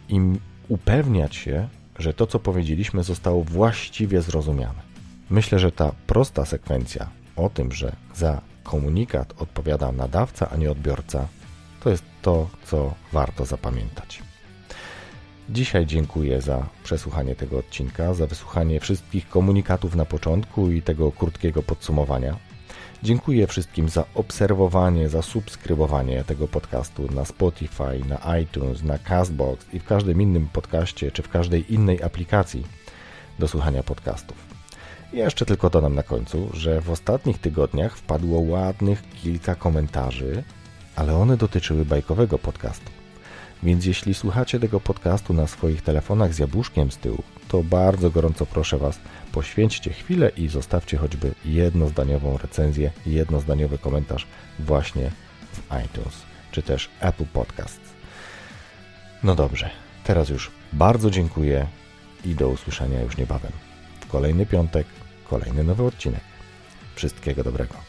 i upewniać się, że to, co powiedzieliśmy, zostało właściwie zrozumiane. Myślę, że ta prosta sekwencja o tym, że za komunikat odpowiada nadawca, a nie odbiorca, to jest to, co warto zapamiętać. Dzisiaj dziękuję za przesłuchanie tego odcinka, za wysłuchanie wszystkich komunikatów na początku i tego krótkiego podsumowania. Dziękuję wszystkim za obserwowanie, za subskrybowanie tego podcastu na Spotify, na iTunes, na Castbox i w każdym innym podcaście czy w każdej innej aplikacji do słuchania podcastów. I jeszcze tylko dodam na końcu, że w ostatnich tygodniach wpadło ładnych kilka komentarzy, ale one dotyczyły bajkowego podcastu. Więc jeśli słuchacie tego podcastu na swoich telefonach z jabłuszkiem z tyłu, to bardzo gorąco proszę Was, poświęćcie chwilę i zostawcie choćby jednozdaniową recenzję jednozdaniowy komentarz właśnie w iTunes czy też Apple Podcasts. No dobrze, teraz już bardzo dziękuję i do usłyszenia już niebawem. W kolejny piątek, kolejny nowy odcinek. Wszystkiego dobrego.